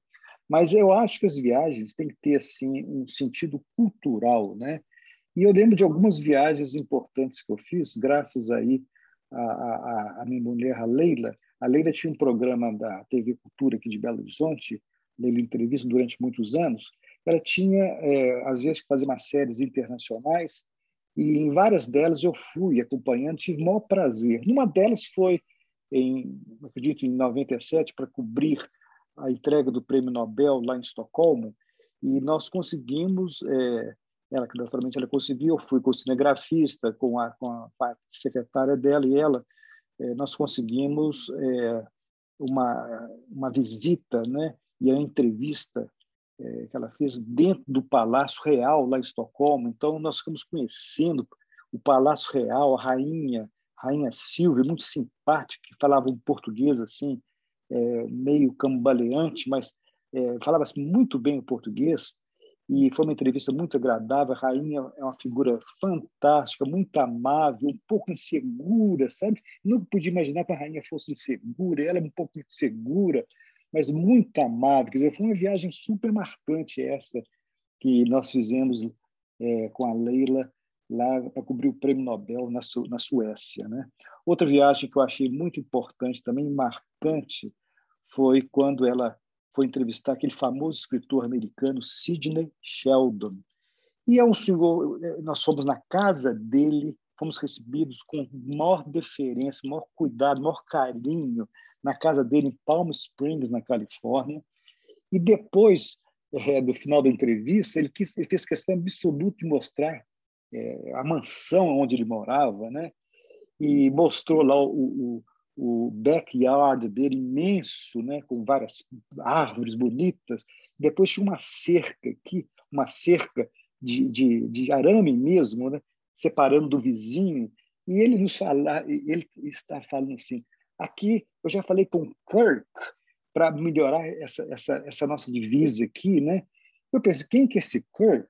Mas eu acho que as viagens têm que ter assim um sentido cultural, né? E eu lembro de algumas viagens importantes que eu fiz, graças aí à minha mulher, a Leila, a Leila tinha um programa da TV Cultura aqui de Belo Horizonte, Leila Entrevista, durante muitos anos. Ela tinha, é, às vezes, que fazer umas séries internacionais, e em várias delas eu fui acompanhando, tive o maior prazer. Uma delas foi, em, acredito, em 97, para cobrir a entrega do Prêmio Nobel lá em Estocolmo, e nós conseguimos é, ela que naturalmente ela conseguiu. Eu fui com o cinegrafista, com a, com a secretária dela e ela, é, nós conseguimos é, uma uma visita, né? E a entrevista é, que ela fez dentro do Palácio Real lá em Estocolmo. Então nós ficamos conhecendo o Palácio Real, a rainha, rainha Silvia, muito simpática, que falava um português assim meio cambaleante, mas falava muito bem o português e foi uma entrevista muito agradável. A rainha é uma figura fantástica, muito amável, um pouco insegura, sabe? Nunca podia imaginar que a rainha fosse insegura, ela é um pouco insegura, mas muito amável. Quer dizer, foi uma viagem super marcante essa que nós fizemos é, com a Leila lá para cobrir o Prêmio Nobel na, Su na Suécia. Né? Outra viagem que eu achei muito importante, também marcante, foi quando ela foi entrevistar aquele famoso escritor americano Sidney Sheldon. E é um senhor, nós fomos na casa dele, fomos recebidos com maior deferência, maior cuidado, maior carinho na casa dele em Palm Springs, na Califórnia. E depois é, do final da entrevista, ele, quis, ele fez questão absoluta de mostrar é, a mansão onde ele morava, né? E mostrou lá o, o, o backyard dele imenso, né, com várias árvores bonitas. Depois tinha uma cerca aqui, uma cerca de, de, de arame mesmo, né, separando do vizinho. E ele nos fala, ele está falando assim: aqui eu já falei com Kirk para melhorar essa, essa, essa nossa divisa aqui, né? Eu penso, quem que é esse Kirk?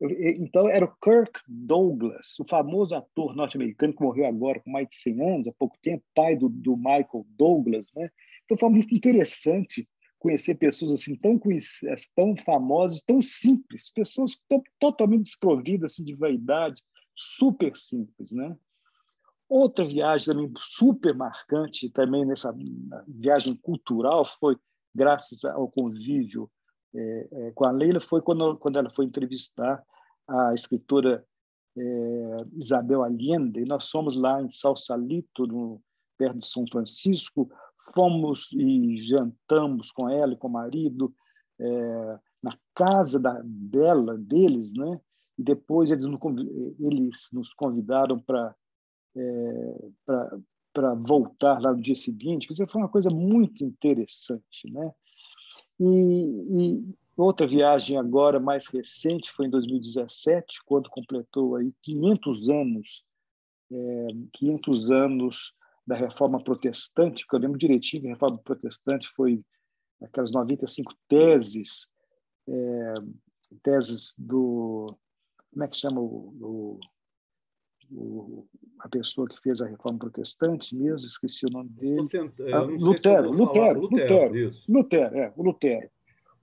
Então, era o Kirk Douglas, o famoso ator norte-americano que morreu agora com mais de 100 anos, há pouco tempo, pai do, do Michael Douglas. Né? Então, foi muito interessante conhecer pessoas assim tão, tão famosas, tão simples, pessoas totalmente desprovidas assim, de vaidade, super simples. Né? Outra viagem também super marcante, também nessa viagem cultural, foi graças ao convívio é, é, com a Leila foi quando, quando ela foi entrevistar a escritora é, Isabel Allende. E nós fomos lá em Salsalito, no, perto de São Francisco, fomos e jantamos com ela e com o marido é, na casa da, dela, deles, né? E depois eles, eles nos convidaram para é, para voltar lá no dia seguinte. Quer dizer, foi uma coisa muito interessante, né? E, e, outra viagem agora mais recente foi em 2017, quando completou aí 500 anos, é, 500 anos da Reforma Protestante, que eu lembro direitinho que a Reforma Protestante foi aquelas 95 teses, é, teses do como é que chama o, o o, a pessoa que fez a reforma protestante mesmo, esqueci o nome dele. Ah, Lutero, Lutero, Lutero, Lutero, Lutero, é, o Lutero.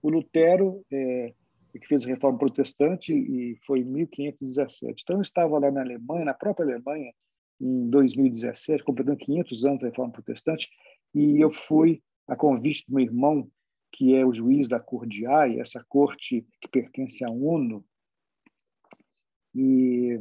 O Lutero é, que fez a reforma protestante e foi em 1517. Então eu estava lá na Alemanha, na própria Alemanha, em 2017, completando 500 anos da reforma protestante, e eu fui a convite do meu irmão, que é o juiz da Corte essa corte que pertence à ONU, e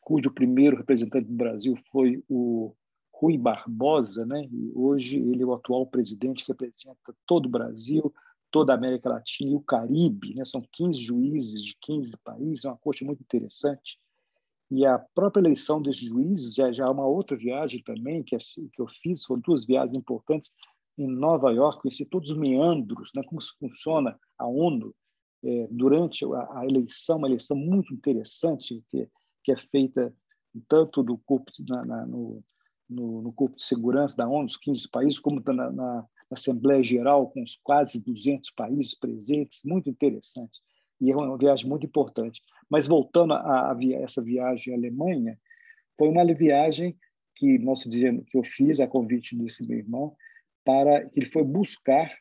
cujo primeiro representante do Brasil foi o Rui Barbosa, né? E hoje ele é o atual presidente que representa todo o Brasil, toda a América Latina e o Caribe, né? São 15 juízes de 15 países, é uma corte muito interessante. E a própria eleição desses juízes já, já é uma outra viagem também que, é, que eu fiz, foram duas viagens importantes em Nova York, conheci todos os meandros, né? Como funciona a ONU é, durante a, a eleição, uma eleição muito interessante que que é feita tanto do corpo na, na, no, no, no, corpo de segurança da ONU, os 15 países, como na, na Assembleia Geral, com os quase 200 países presentes, muito interessante. E é uma viagem muito importante. Mas voltando a, a via, essa viagem à Alemanha, foi uma viagem que nós dizendo que eu fiz a convite desse meu irmão para ele foi buscar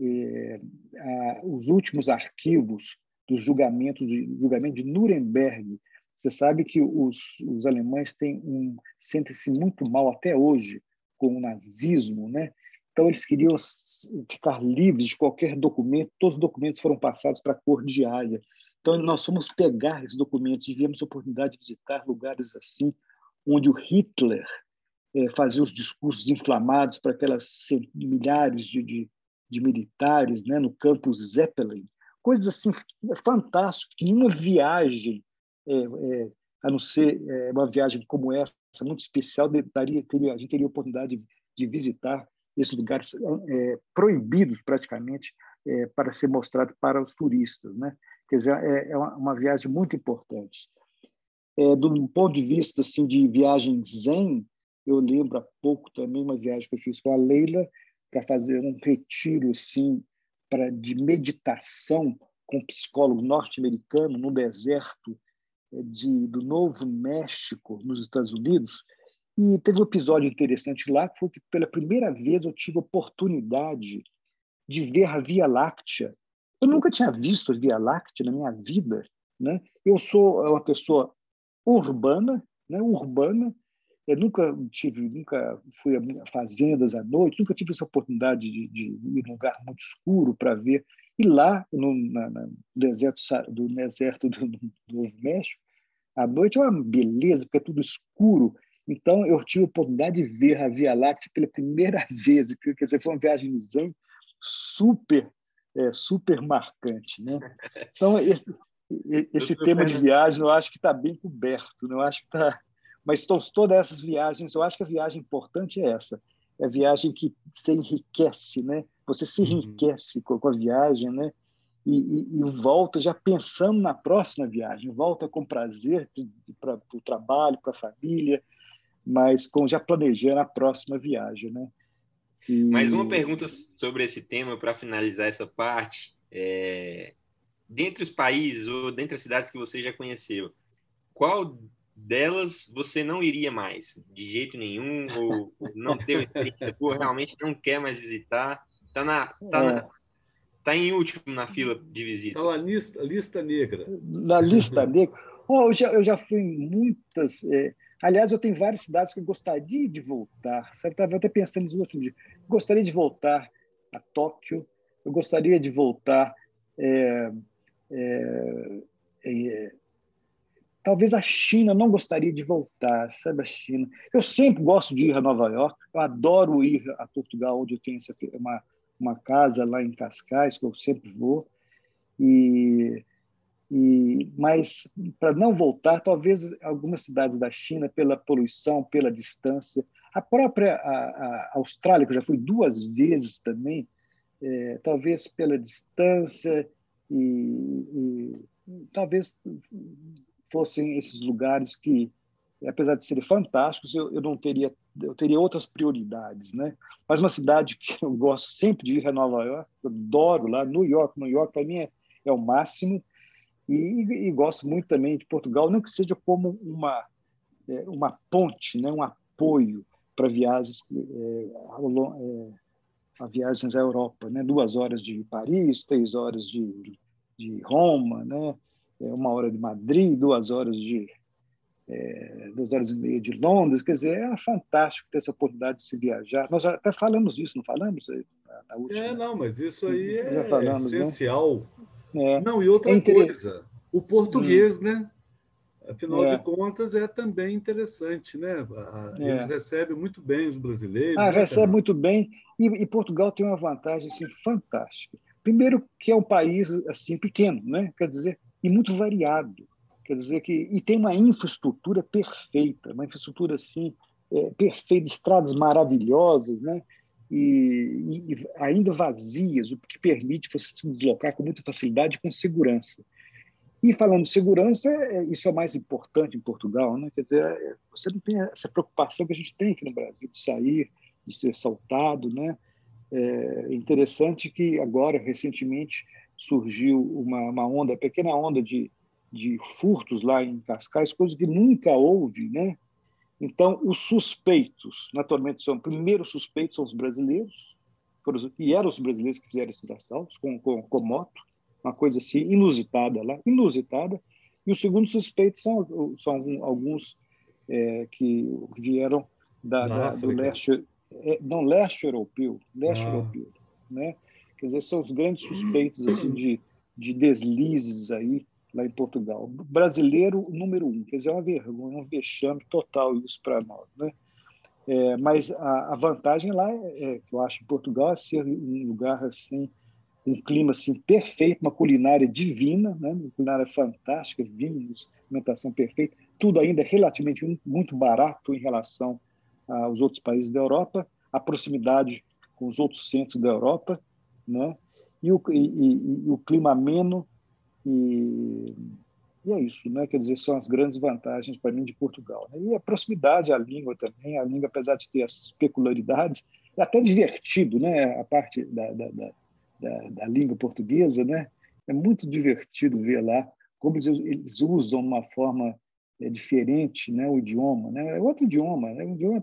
eh, a, os últimos arquivos dos julgamentos do julgamento de Nuremberg você sabe que os, os alemães têm um sentem-se muito mal até hoje com o nazismo, né? Então eles queriam ficar livres de qualquer documento. Todos os documentos foram passados para a Corte de Haia. Então nós fomos pegar esses documentos e tivemos a oportunidade de visitar lugares assim, onde o Hitler é, fazia os discursos inflamados para aquelas milhares de, de, de militares, né? No campo Zeppelin, coisas assim fantásticas, nenhuma viagem, é, é, a não ser é, uma viagem como essa, muito especial, daria, teria, a gente teria a oportunidade de, de visitar esses lugares é, proibidos praticamente para ser mostrado para os turistas, né? Quer dizer, é, uma, uma, viagem muito importante. É, do ponto de vista assim de viagem zen, eu lembro há pouco também uma viagem que eu fiz com a Leila para fazer um retiro assim para de meditação com um psicólogo norte-americano no deserto de, do Novo México, nos Estados Unidos. E teve um episódio interessante lá, que foi que pela primeira vez eu tive oportunidade de ver a Via Láctea. Eu nunca tinha visto a Via Láctea na minha vida. Né? Eu sou uma pessoa urbana, né? urbana. Eu nunca tive, nunca fui a fazendas à noite, nunca tive essa oportunidade de, de ir num lugar muito escuro para ver. E lá, no na, na deserto do deserto do, do México, à noite é uma beleza, porque é tudo escuro. Então, eu tive a oportunidade de ver a Via Láctea pela primeira vez. Quer dizer, foi uma viagem zen super, é, super marcante. Né? Então, esse, esse tema de viagem eu acho que está bem coberto. Né? Eu acho que tá... Mas todas essas viagens, eu acho que a viagem importante é essa. É a viagem que se enriquece, né? Você se uhum. enriquece com a viagem, né? E, e, e, volta já pensando na próxima viagem, volta com prazer para o trabalho, para a família, mas com já planejando a próxima viagem, né? E... Mais uma pergunta sobre esse tema para finalizar essa parte. É... Dentre os países ou dentre as cidades que você já conheceu, qual delas você não iria mais? De jeito nenhum? Ou não tem experiência? Pô, realmente não quer mais visitar? Tá, na, tá, é. na, tá em último na fila de visitas. Está na lista, lista negra. Na lista negra. Oh, eu, já, eu já fui em muitas. É Aliás, eu tenho várias cidades que eu gostaria de voltar. Estava até pensando nos últimos dias. Gostaria de voltar a Tóquio. Eu gostaria de voltar. É, é, é, talvez a China não gostaria de voltar, sabe a China. Eu sempre gosto de ir a Nova York. Eu adoro ir a Portugal, onde eu tenho uma uma casa lá em Cascais que eu sempre vou. E e, mas, para não voltar, talvez algumas cidades da China, pela poluição, pela distância, a própria a, a Austrália, que eu já fui duas vezes também, é, talvez pela distância e, e, talvez fossem esses lugares que, apesar de serem fantásticos, eu, eu não teria eu teria outras prioridades, né? Mas uma cidade que eu gosto sempre de ir é Nova York, eu adoro lá, New York, New York para mim é, é o máximo. E, e, gosto muito também de Portugal, não que seja como uma, é, uma ponte, né, um apoio para viagens, é, é, a viagens à Europa. Né? Duas horas de Paris, três horas de, de Roma, né? É, uma hora de Madrid, duas horas de é, duas horas e meia de Londres, quer dizer, é fantástico ter essa oportunidade de se viajar. Nós até falamos isso, não falamos? Na última, é, não, mas isso aí é falamos, né? essencial. Né? É. Não, e outra é coisa, o português, hum. né? Afinal é. de contas, é também interessante, né? É. Eles recebem muito bem os brasileiros. Ah, né, recebe muito bem. E, e, Portugal tem uma vantagem assim, fantástica. Primeiro, que é um país assim pequeno, né? Quer dizer, e muito variado. Quer dizer que e tem uma infraestrutura perfeita, uma infraestrutura assim é, perfeita, estradas maravilhosas, né? e, e, ainda vazias, o que permite você se deslocar com muita facilidade e com segurança. E falando de segurança, é, isso é o mais importante em Portugal, né? Quer dizer, é, você não tem essa preocupação que a gente tem aqui no Brasil de sair, de ser assaltado, né? É interessante que agora, recentemente, surgiu uma, uma onda, pequena onda de, de furtos lá em Cascais, coisa que nunca houve, né? Então, os suspeitos, naturalmente, são primeiros suspeitos são os brasileiros, e eram os brasileiros que fizeram esses assaltos com, com, com moto, uma coisa assim inusitada lá, inusitada. E os segundos suspeitos são, são alguns é, que vieram da, da, do leste, é, não leste europeu, leste ah. europeu, né? Quer dizer, são os grandes suspeitos assim de, de deslizes aí lá em Portugal. Brasileiro número um, quer dizer, é uma vergonha, um vexame total isso para nós. Né? É, mas a, a, vantagem lá, é, é, que eu acho Portugal, é ser um lugar assim um clima assim perfeito, uma culinária divina, né? uma culinária fantástica, vinhos, alimentação perfeita, tudo ainda relativamente muito barato em relação aos outros países da Europa, a proximidade com os outros centros da Europa, né? E o, e, e, e o clima ameno e, e, é isso, né? Quer dizer, são as grandes vantagens para mim de Portugal. Né? E a proximidade à língua também, a língua apesar de ter as peculiaridades, é até divertido, né? A parte da, da, da da, língua portuguesa, né? É muito divertido ver lá como eles, eles usam uma forma é, diferente, né? O idioma, né? É outro idioma, né? Um idioma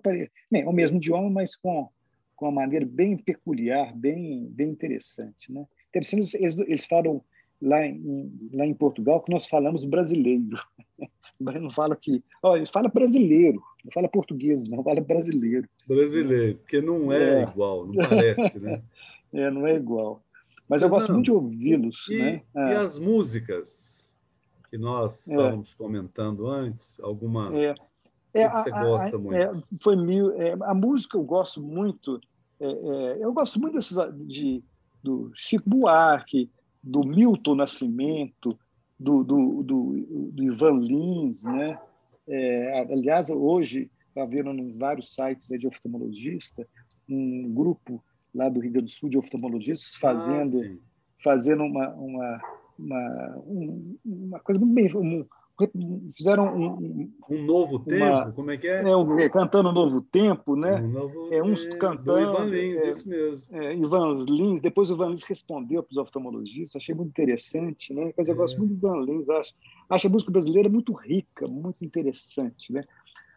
é o mesmo idioma, mas com com uma maneira bem peculiar, bem bem interessante, né? Interessante, eles, eles falam lá em, lá em Portugal que nós falamos brasileiro. Não fala que, ele fala brasileiro, não fala português, não fala brasileiro. Brasileiro, porque não é, é. igual, não parece, né? é, não é igual. Mas eu gosto muito de ouvi-los. E, né? e as músicas que nós é. estávamos é. comentando antes? Alguma é. É, que você gosta a, muito? É, foi mil, é, a música eu gosto muito. É, eu gosto muito desses, de, do Chico Buarque, do Milton Nascimento, do, do, do, do Ivan Lins, né? aliás, hoje está vendo em vários sites de oftalmologista um grupo lá do Rio Grande do Sul de oftalmologistas fazendo ah, fazendo uma uma, uma, uma coisa muito bem um, fizeram um, um novo tempo? Uma, como é que é, é um, é, cantando um novo tempo né? Um novo é uns tempo, cantando Ivan Lins é, isso mesmo. é, Ivan Lins depois o Ivan Lins respondeu para os oftalmologistas achei muito interessante né? Mas eu gosto é. muito do Ivan Lins acho acho a música brasileira muito rica muito interessante né?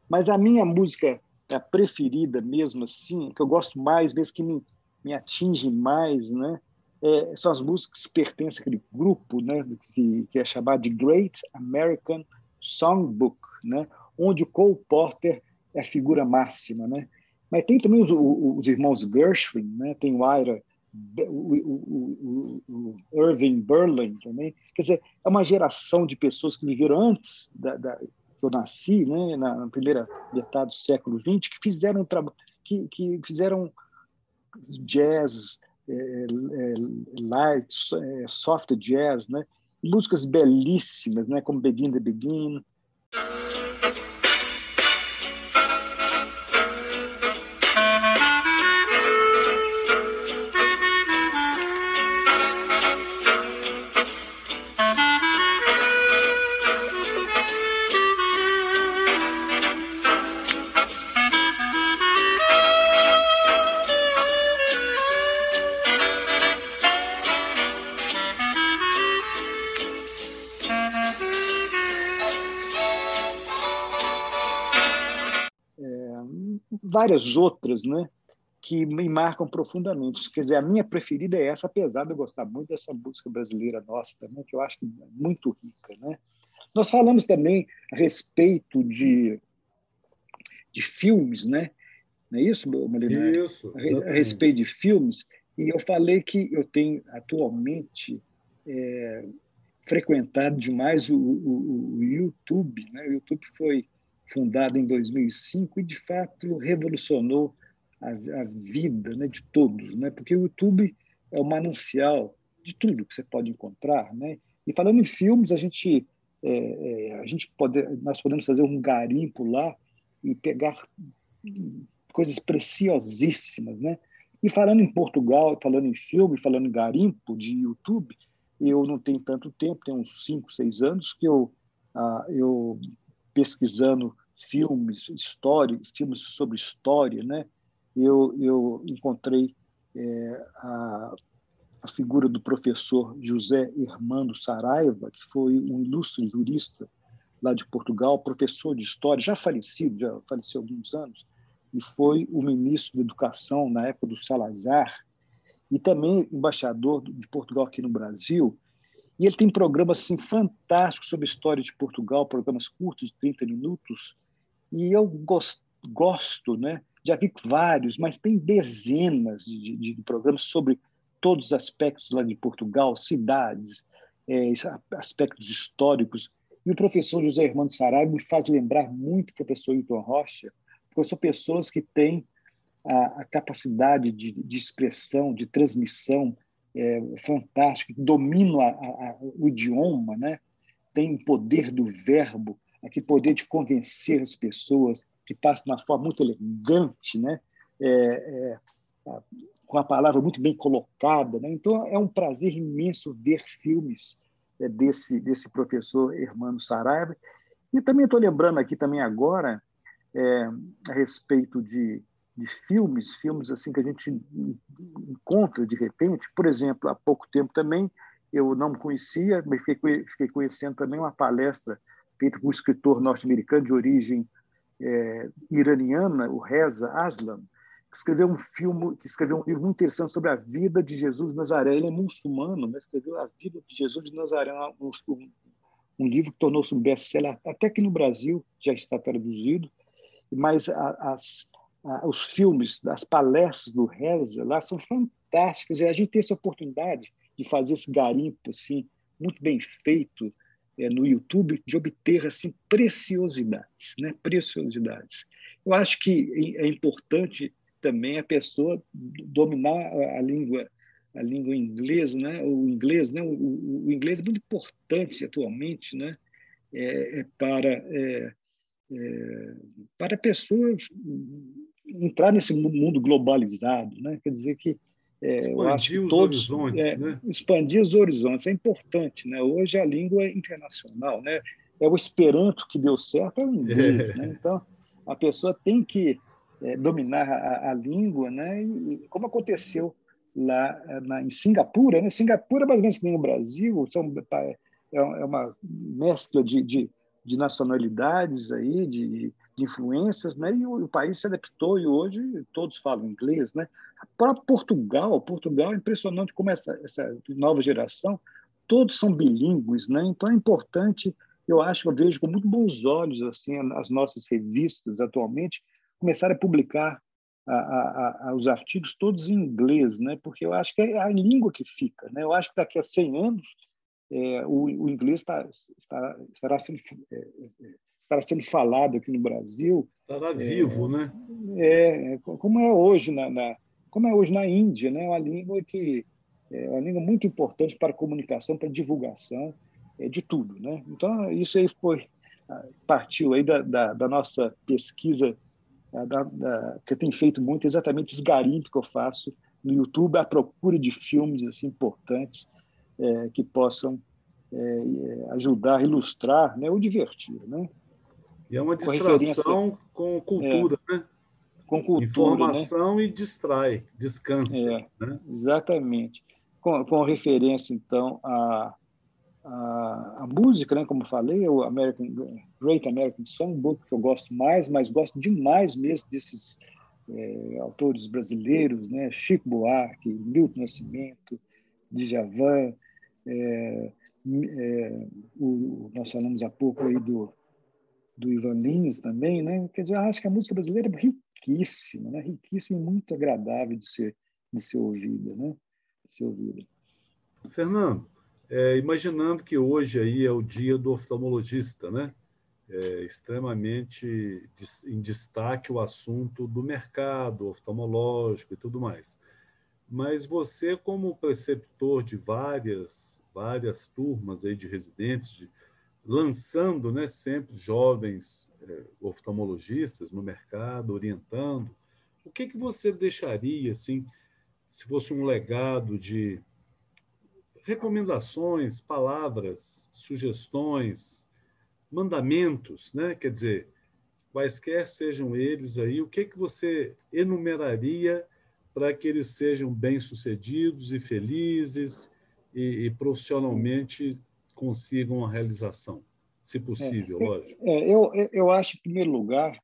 Mas a minha música a preferida mesmo assim que eu gosto mais mesmo que me me atinge mais, né? É, são as músicas que pertencem àquele grupo, né? Que, que é chamado de Great American Songbook, né? Onde o Cole Porter é a figura máxima, né? Mas tem também os, os irmãos Gershwin, né? Tem o Ira, o, o, o, o, Irving Berlin também. Quer dizer, é uma geração de pessoas que viveram antes da, da que eu nasci, né? Na primeira metade do século XX, que fizeram que, que fizeram jazz, é, é, light, é, soft jazz, né? músicas belíssimas, né? como Begin the Begin. Várias outras, né? que me marcam profundamente. Quer dizer, a minha preferida é essa, apesar de eu gostar muito dessa música brasileira nossa também, que eu acho muito rica. Né? Nós falamos também a respeito de, de filmes, né? Não é isso, Molinari? Isso. A, a respeito de filmes. E eu falei que eu tenho atualmente é, frequentado demais o, o, o YouTube. Né? O YouTube foi fundada em 2005 e, de fato, revolucionou a, a vida né, de todos, né? porque o YouTube é o manancial de tudo que você pode encontrar. Né? E falando em filmes, a gente, é, é, a gente pode, nós podemos fazer um garimpo lá e pegar coisas preciosíssimas. Né? E falando em Portugal, falando em filme, falando em garimpo de YouTube, eu não tenho tanto tempo, tem uns 5, 6 anos que eu, ah, eu pesquisando filmes históricos, filmes sobre história, né? Eu, eu encontrei é, a, a figura do professor José Hermano Saraiva, que foi um ilustre jurista lá de Portugal, professor de história, já falecido, já faleceu há alguns anos, e foi o ministro da Educação na época do Salazar, e também embaixador de Portugal aqui no Brasil. E ele tem programas assim, fantásticos sobre a história de Portugal, programas curtos de 30 minutos, e eu gosto, né? já vi vários, mas tem dezenas de, de, programas sobre todos os aspectos lá de Portugal, cidades, é, aspectos históricos. E o professor José Hermano Saraiva me faz lembrar muito o professor Hilton Rocha, porque são pessoas que têm a, a capacidade de, de, expressão, de transmissão é, fantástico, que dominam a, a, o idioma, né? tem o poder do verbo, aquele poder de convencer as pessoas, que passa de uma forma muito elegante, né? É, é, com a palavra muito bem colocada. Né? Então, é um prazer imenso ver filmes é, desse, desse professor Hermano Saraiva. E também estou lembrando aqui também agora, é, a respeito de, de filmes, filmes assim que a gente encontra de repente. Por exemplo, há pouco tempo também, eu não conhecia, mas fiquei, fiquei conhecendo também uma palestra feita por um escritor norte-americano de origem é, iraniana, o Reza Aslam, que escreveu um filme, que escreveu um livro muito interessante sobre a vida de Jesus de Nazaré. Ele é muçulmano, mas escreveu a vida de Jesus de Nazaré, um, um, livro que tornou-se um best-seller até que no Brasil já está traduzido. Mas as, os filmes, as palestras do Reza lá são fantásticas. E a gente tem essa oportunidade de fazer esse garimpo assim muito bem feito é, no YouTube, de obter assim preciosidades, né? Preciosidades. Eu acho que é importante também a pessoa dominar a língua a língua inglesa, né? O inglês, né? O, o inglês é muito importante atualmente, né? É, é para é, é, para pessoas entrar nesse mundo globalizado, né? Quer dizer que é, expandir os todos, horizontes, é, né? Expandir os horizontes é importante, né? Hoje a língua é internacional, né? É o Esperanto que deu certo, é o inglês, é. né? Então a pessoa tem que é, dominar a, a, língua, né? E, como aconteceu lá é, na, em Singapura, né? Singapura, mais ou menos que nem o Brasil, são, é, é uma mescla de, de, de nacionalidades aí, de, de influências, né? E o, o, país se adaptou e hoje todos falam inglês, né? Para Portugal, Portugal é impressionante como essa, essa nova geração todos são bilíngues, né? Então é importante, eu acho, eu vejo com muito bons olhos assim as nossas revistas atualmente começaram a publicar a, a, a, os artigos todos em inglês, né? Porque eu acho que é a língua que fica, né? Eu acho que daqui a 100 anos é, o, o, inglês está, está, estará sendo é, é estará sendo falado aqui no Brasil. Estará vivo, é, né? É, como é hoje na, na, como é hoje na Índia, né? Uma língua que é uma língua muito importante para a comunicação, para a divulgação é, de tudo, né? Então isso aí foi ah, partiu aí da, da, da nossa pesquisa da, da, que eu tenho feito muito exatamente esse garimpo que eu faço no YouTube à procura de filmes assim importantes é, que possam é, ajudar, ilustrar, né, ou divertir, né? E é uma distração com, com cultura, é, né? Com cultura, né? Informação né? e distrai, descansa. É, né? Exatamente. Com, com referência, então, a, a, a, música, né, como falei, o American, Great American Songbook, que eu gosto mais, mas gosto demais mesmo desses é, autores brasileiros, né, Chico Buarque, Milton Nascimento, Djavan, é, é, o, nós falamos há pouco aí do do Ivan Lins também, né? Quer dizer, eu acho que a música brasileira é riquíssima, né? Riquíssima e muito agradável de ser de ser ouvida, né? De ser ouvida. Fernando, é, imaginando que hoje aí é o dia do oftalmologista, né? É extremamente em destaque o assunto do mercado oftalmológico e tudo mais. Mas você, como preceptor de várias várias turmas aí de residentes, de, lançando né, sempre jovens é, oftalmologistas no mercado, orientando. O que, que você deixaria, assim, se fosse um legado de recomendações, palavras, sugestões, mandamentos, né? Quer dizer, quaisquer sejam eles aí, o que que você enumeraria para que eles sejam bem-sucedidos e felizes e, e profissionalmente consigam a realização, se possível, é, lógico. É, eu, eu acho, em primeiro lugar,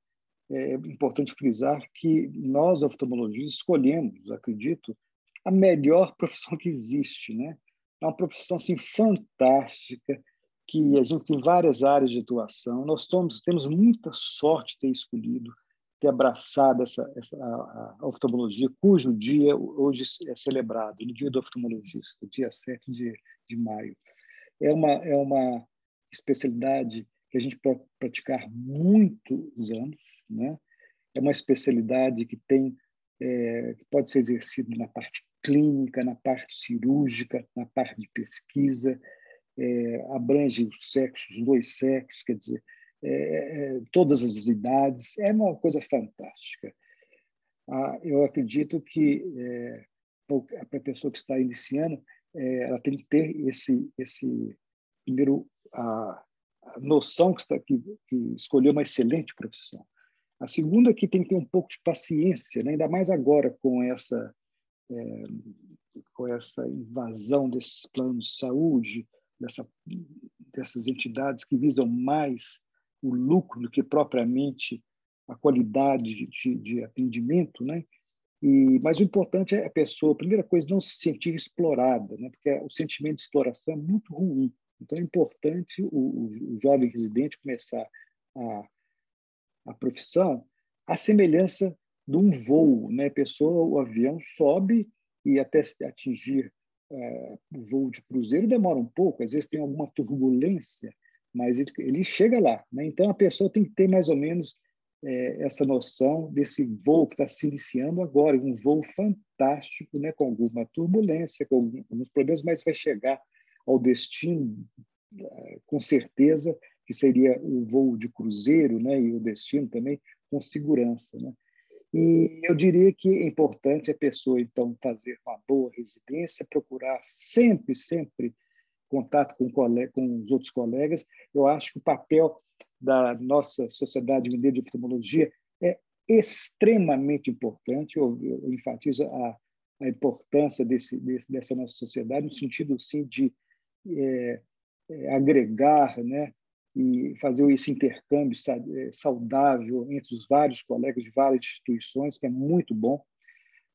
é importante frisar que nós, oftalmologistas, escolhemos, acredito, a melhor profissão que existe. Né? É uma profissão assim, fantástica, que a gente tem várias áreas de atuação. Nós temos, temos muita sorte de ter escolhido, ter abraçado essa, essa a, a oftalmologia, cujo dia hoje é celebrado, no dia do oftalmologista, dia 7 de, de maio é uma, é uma especialidade que a gente pode praticar muitos anos, né? É uma especialidade que tem é, que pode ser exercido na parte clínica, na parte cirúrgica, na parte de pesquisa, é, abrange os sexos, os dois sexos, quer dizer, é, é, todas as idades, é uma coisa fantástica. Ah, eu acredito que é, a pessoa que está iniciando, é, ela tem que ter esse, esse primeiro, a, a noção que, está, que, que escolheu uma excelente profissão. A segunda é que tem que ter um pouco de paciência, né? ainda mais agora com essa, é, com essa invasão desses planos de saúde, dessa, dessas entidades que visam mais o lucro do que propriamente a qualidade de, de, de atendimento, né? E, mas o importante é a pessoa, a primeira coisa, não se sentir explorada, né? porque o sentimento de exploração é muito ruim. Então, é importante o, o jovem residente começar a, a profissão à semelhança de um voo. Né? A pessoa, o avião sobe e até atingir é, o voo de cruzeiro demora um pouco, às vezes tem alguma turbulência, mas ele, ele chega lá. Né? Então, a pessoa tem que ter mais ou menos é, essa noção desse voo que está se iniciando agora, um voo fantástico, né? com alguma turbulência, com alguns problemas, mas vai chegar ao destino é, com certeza que seria o voo de cruzeiro, né, e o destino também com segurança, né? E eu diria que é importante a pessoa então fazer uma boa residência, procurar sempre, sempre contato com, colega, com os outros colegas. Eu acho que o papel da nossa Sociedade Mineira de Oftalmologia é extremamente importante. Eu, eu enfatizo a, a importância desse, desse, dessa nossa sociedade no sentido sim de é, é, agregar, né, e fazer esse intercâmbio é, saudável entre os vários colegas de várias instituições, que é muito bom.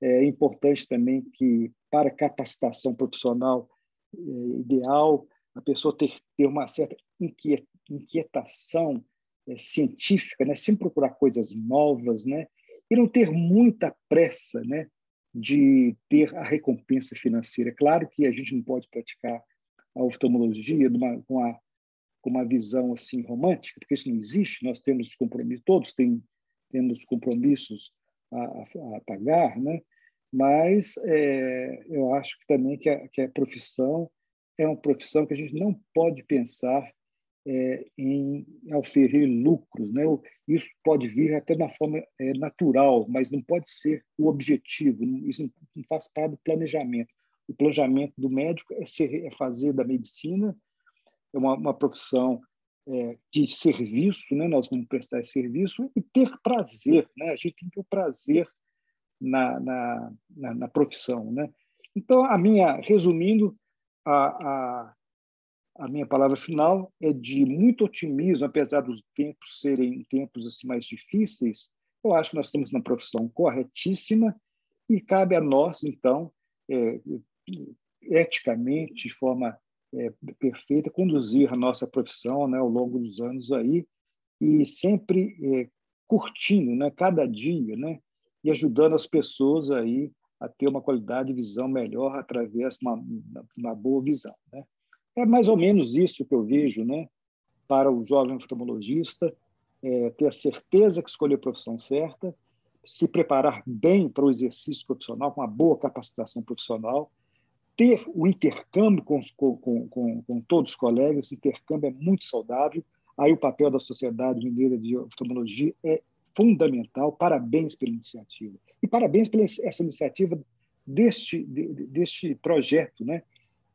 É importante também que, para capacitação profissional é, ideal, a pessoa ter, ter uma certa inquietação é, científica, né? sempre procurar coisas novas, né? e não ter muita pressa né? de ter a recompensa financeira. É claro que a gente não pode praticar a oftalmologia uma, com, a, com uma visão assim romântica, porque isso não existe. Nós temos compromissos, todos têm, temos compromissos a, a, a pagar, né? mas é, eu acho que também que a, que a profissão é uma profissão que a gente não pode pensar é, em oferir lucros. Né? Isso pode vir até na forma é, natural, mas não pode ser o objetivo, isso não faz parte do planejamento. O planejamento do médico é, ser, é fazer da medicina é uma, uma profissão é, de serviço, né? nós vamos prestar esse serviço e ter prazer. Né? A gente tem que ter o prazer na, na, na, na profissão. Né? Então, a minha, resumindo, a, a, a, minha palavra final é de muito otimismo, apesar dos tempos serem tempos assim mais difíceis. Eu acho que nós estamos na profissão corretíssima e cabe a nós, então, é, eticamente, de forma é, perfeita, conduzir a nossa profissão né, ao longo dos anos aí e sempre é, curtindo né, cada dia né, e ajudando as pessoas aí a ter uma qualidade de visão melhor através de uma, uma boa visão. Né? É mais ou menos isso que eu vejo né, para o jovem oftalmologista, é, ter a certeza que escolheu a profissão certa, se preparar bem para o exercício profissional, com uma boa capacitação profissional, ter o intercâmbio com, com, com, com todos os colegas, esse intercâmbio é muito saudável. Aí o papel da Sociedade Mineira de Oftalmologia é fundamental. Parabéns pela iniciativa. E parabéns pela essa iniciativa deste, deste projeto, né,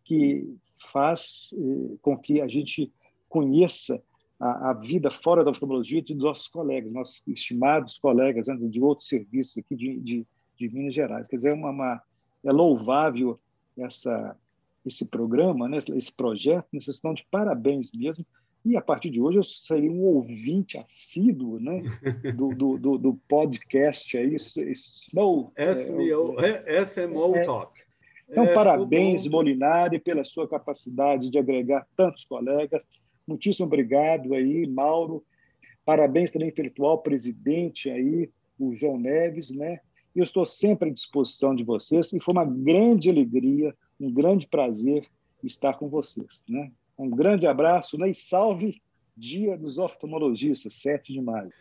que faz eh, com que a gente conheça a, a, vida fora da oftalmologia de nossos colegas, nossos estimados colegas né, de outros serviços aqui de, de, de Minas Gerais. Quer dizer, é, uma, uma, é louvável essa, esse programa, né, esse projeto, vocês estão de parabéns mesmo. E a partir de hoje eu serei um ouvinte assíduo né, do, do, do, do podcast aí, Snow. SMO, é, SMO é, Talk. Então, é, parabéns, Molinari, pela sua capacidade de agregar tantos colegas. Muitíssimo obrigado aí, Mauro. Parabéns também pelo atual presidente aí, o João Neves, né? Eu estou sempre à disposição de vocês e foi uma grande alegria, um grande prazer estar com vocês. Né? Um grande abraço né? e salve Dia dos Oftalmologistas, 7 de maio.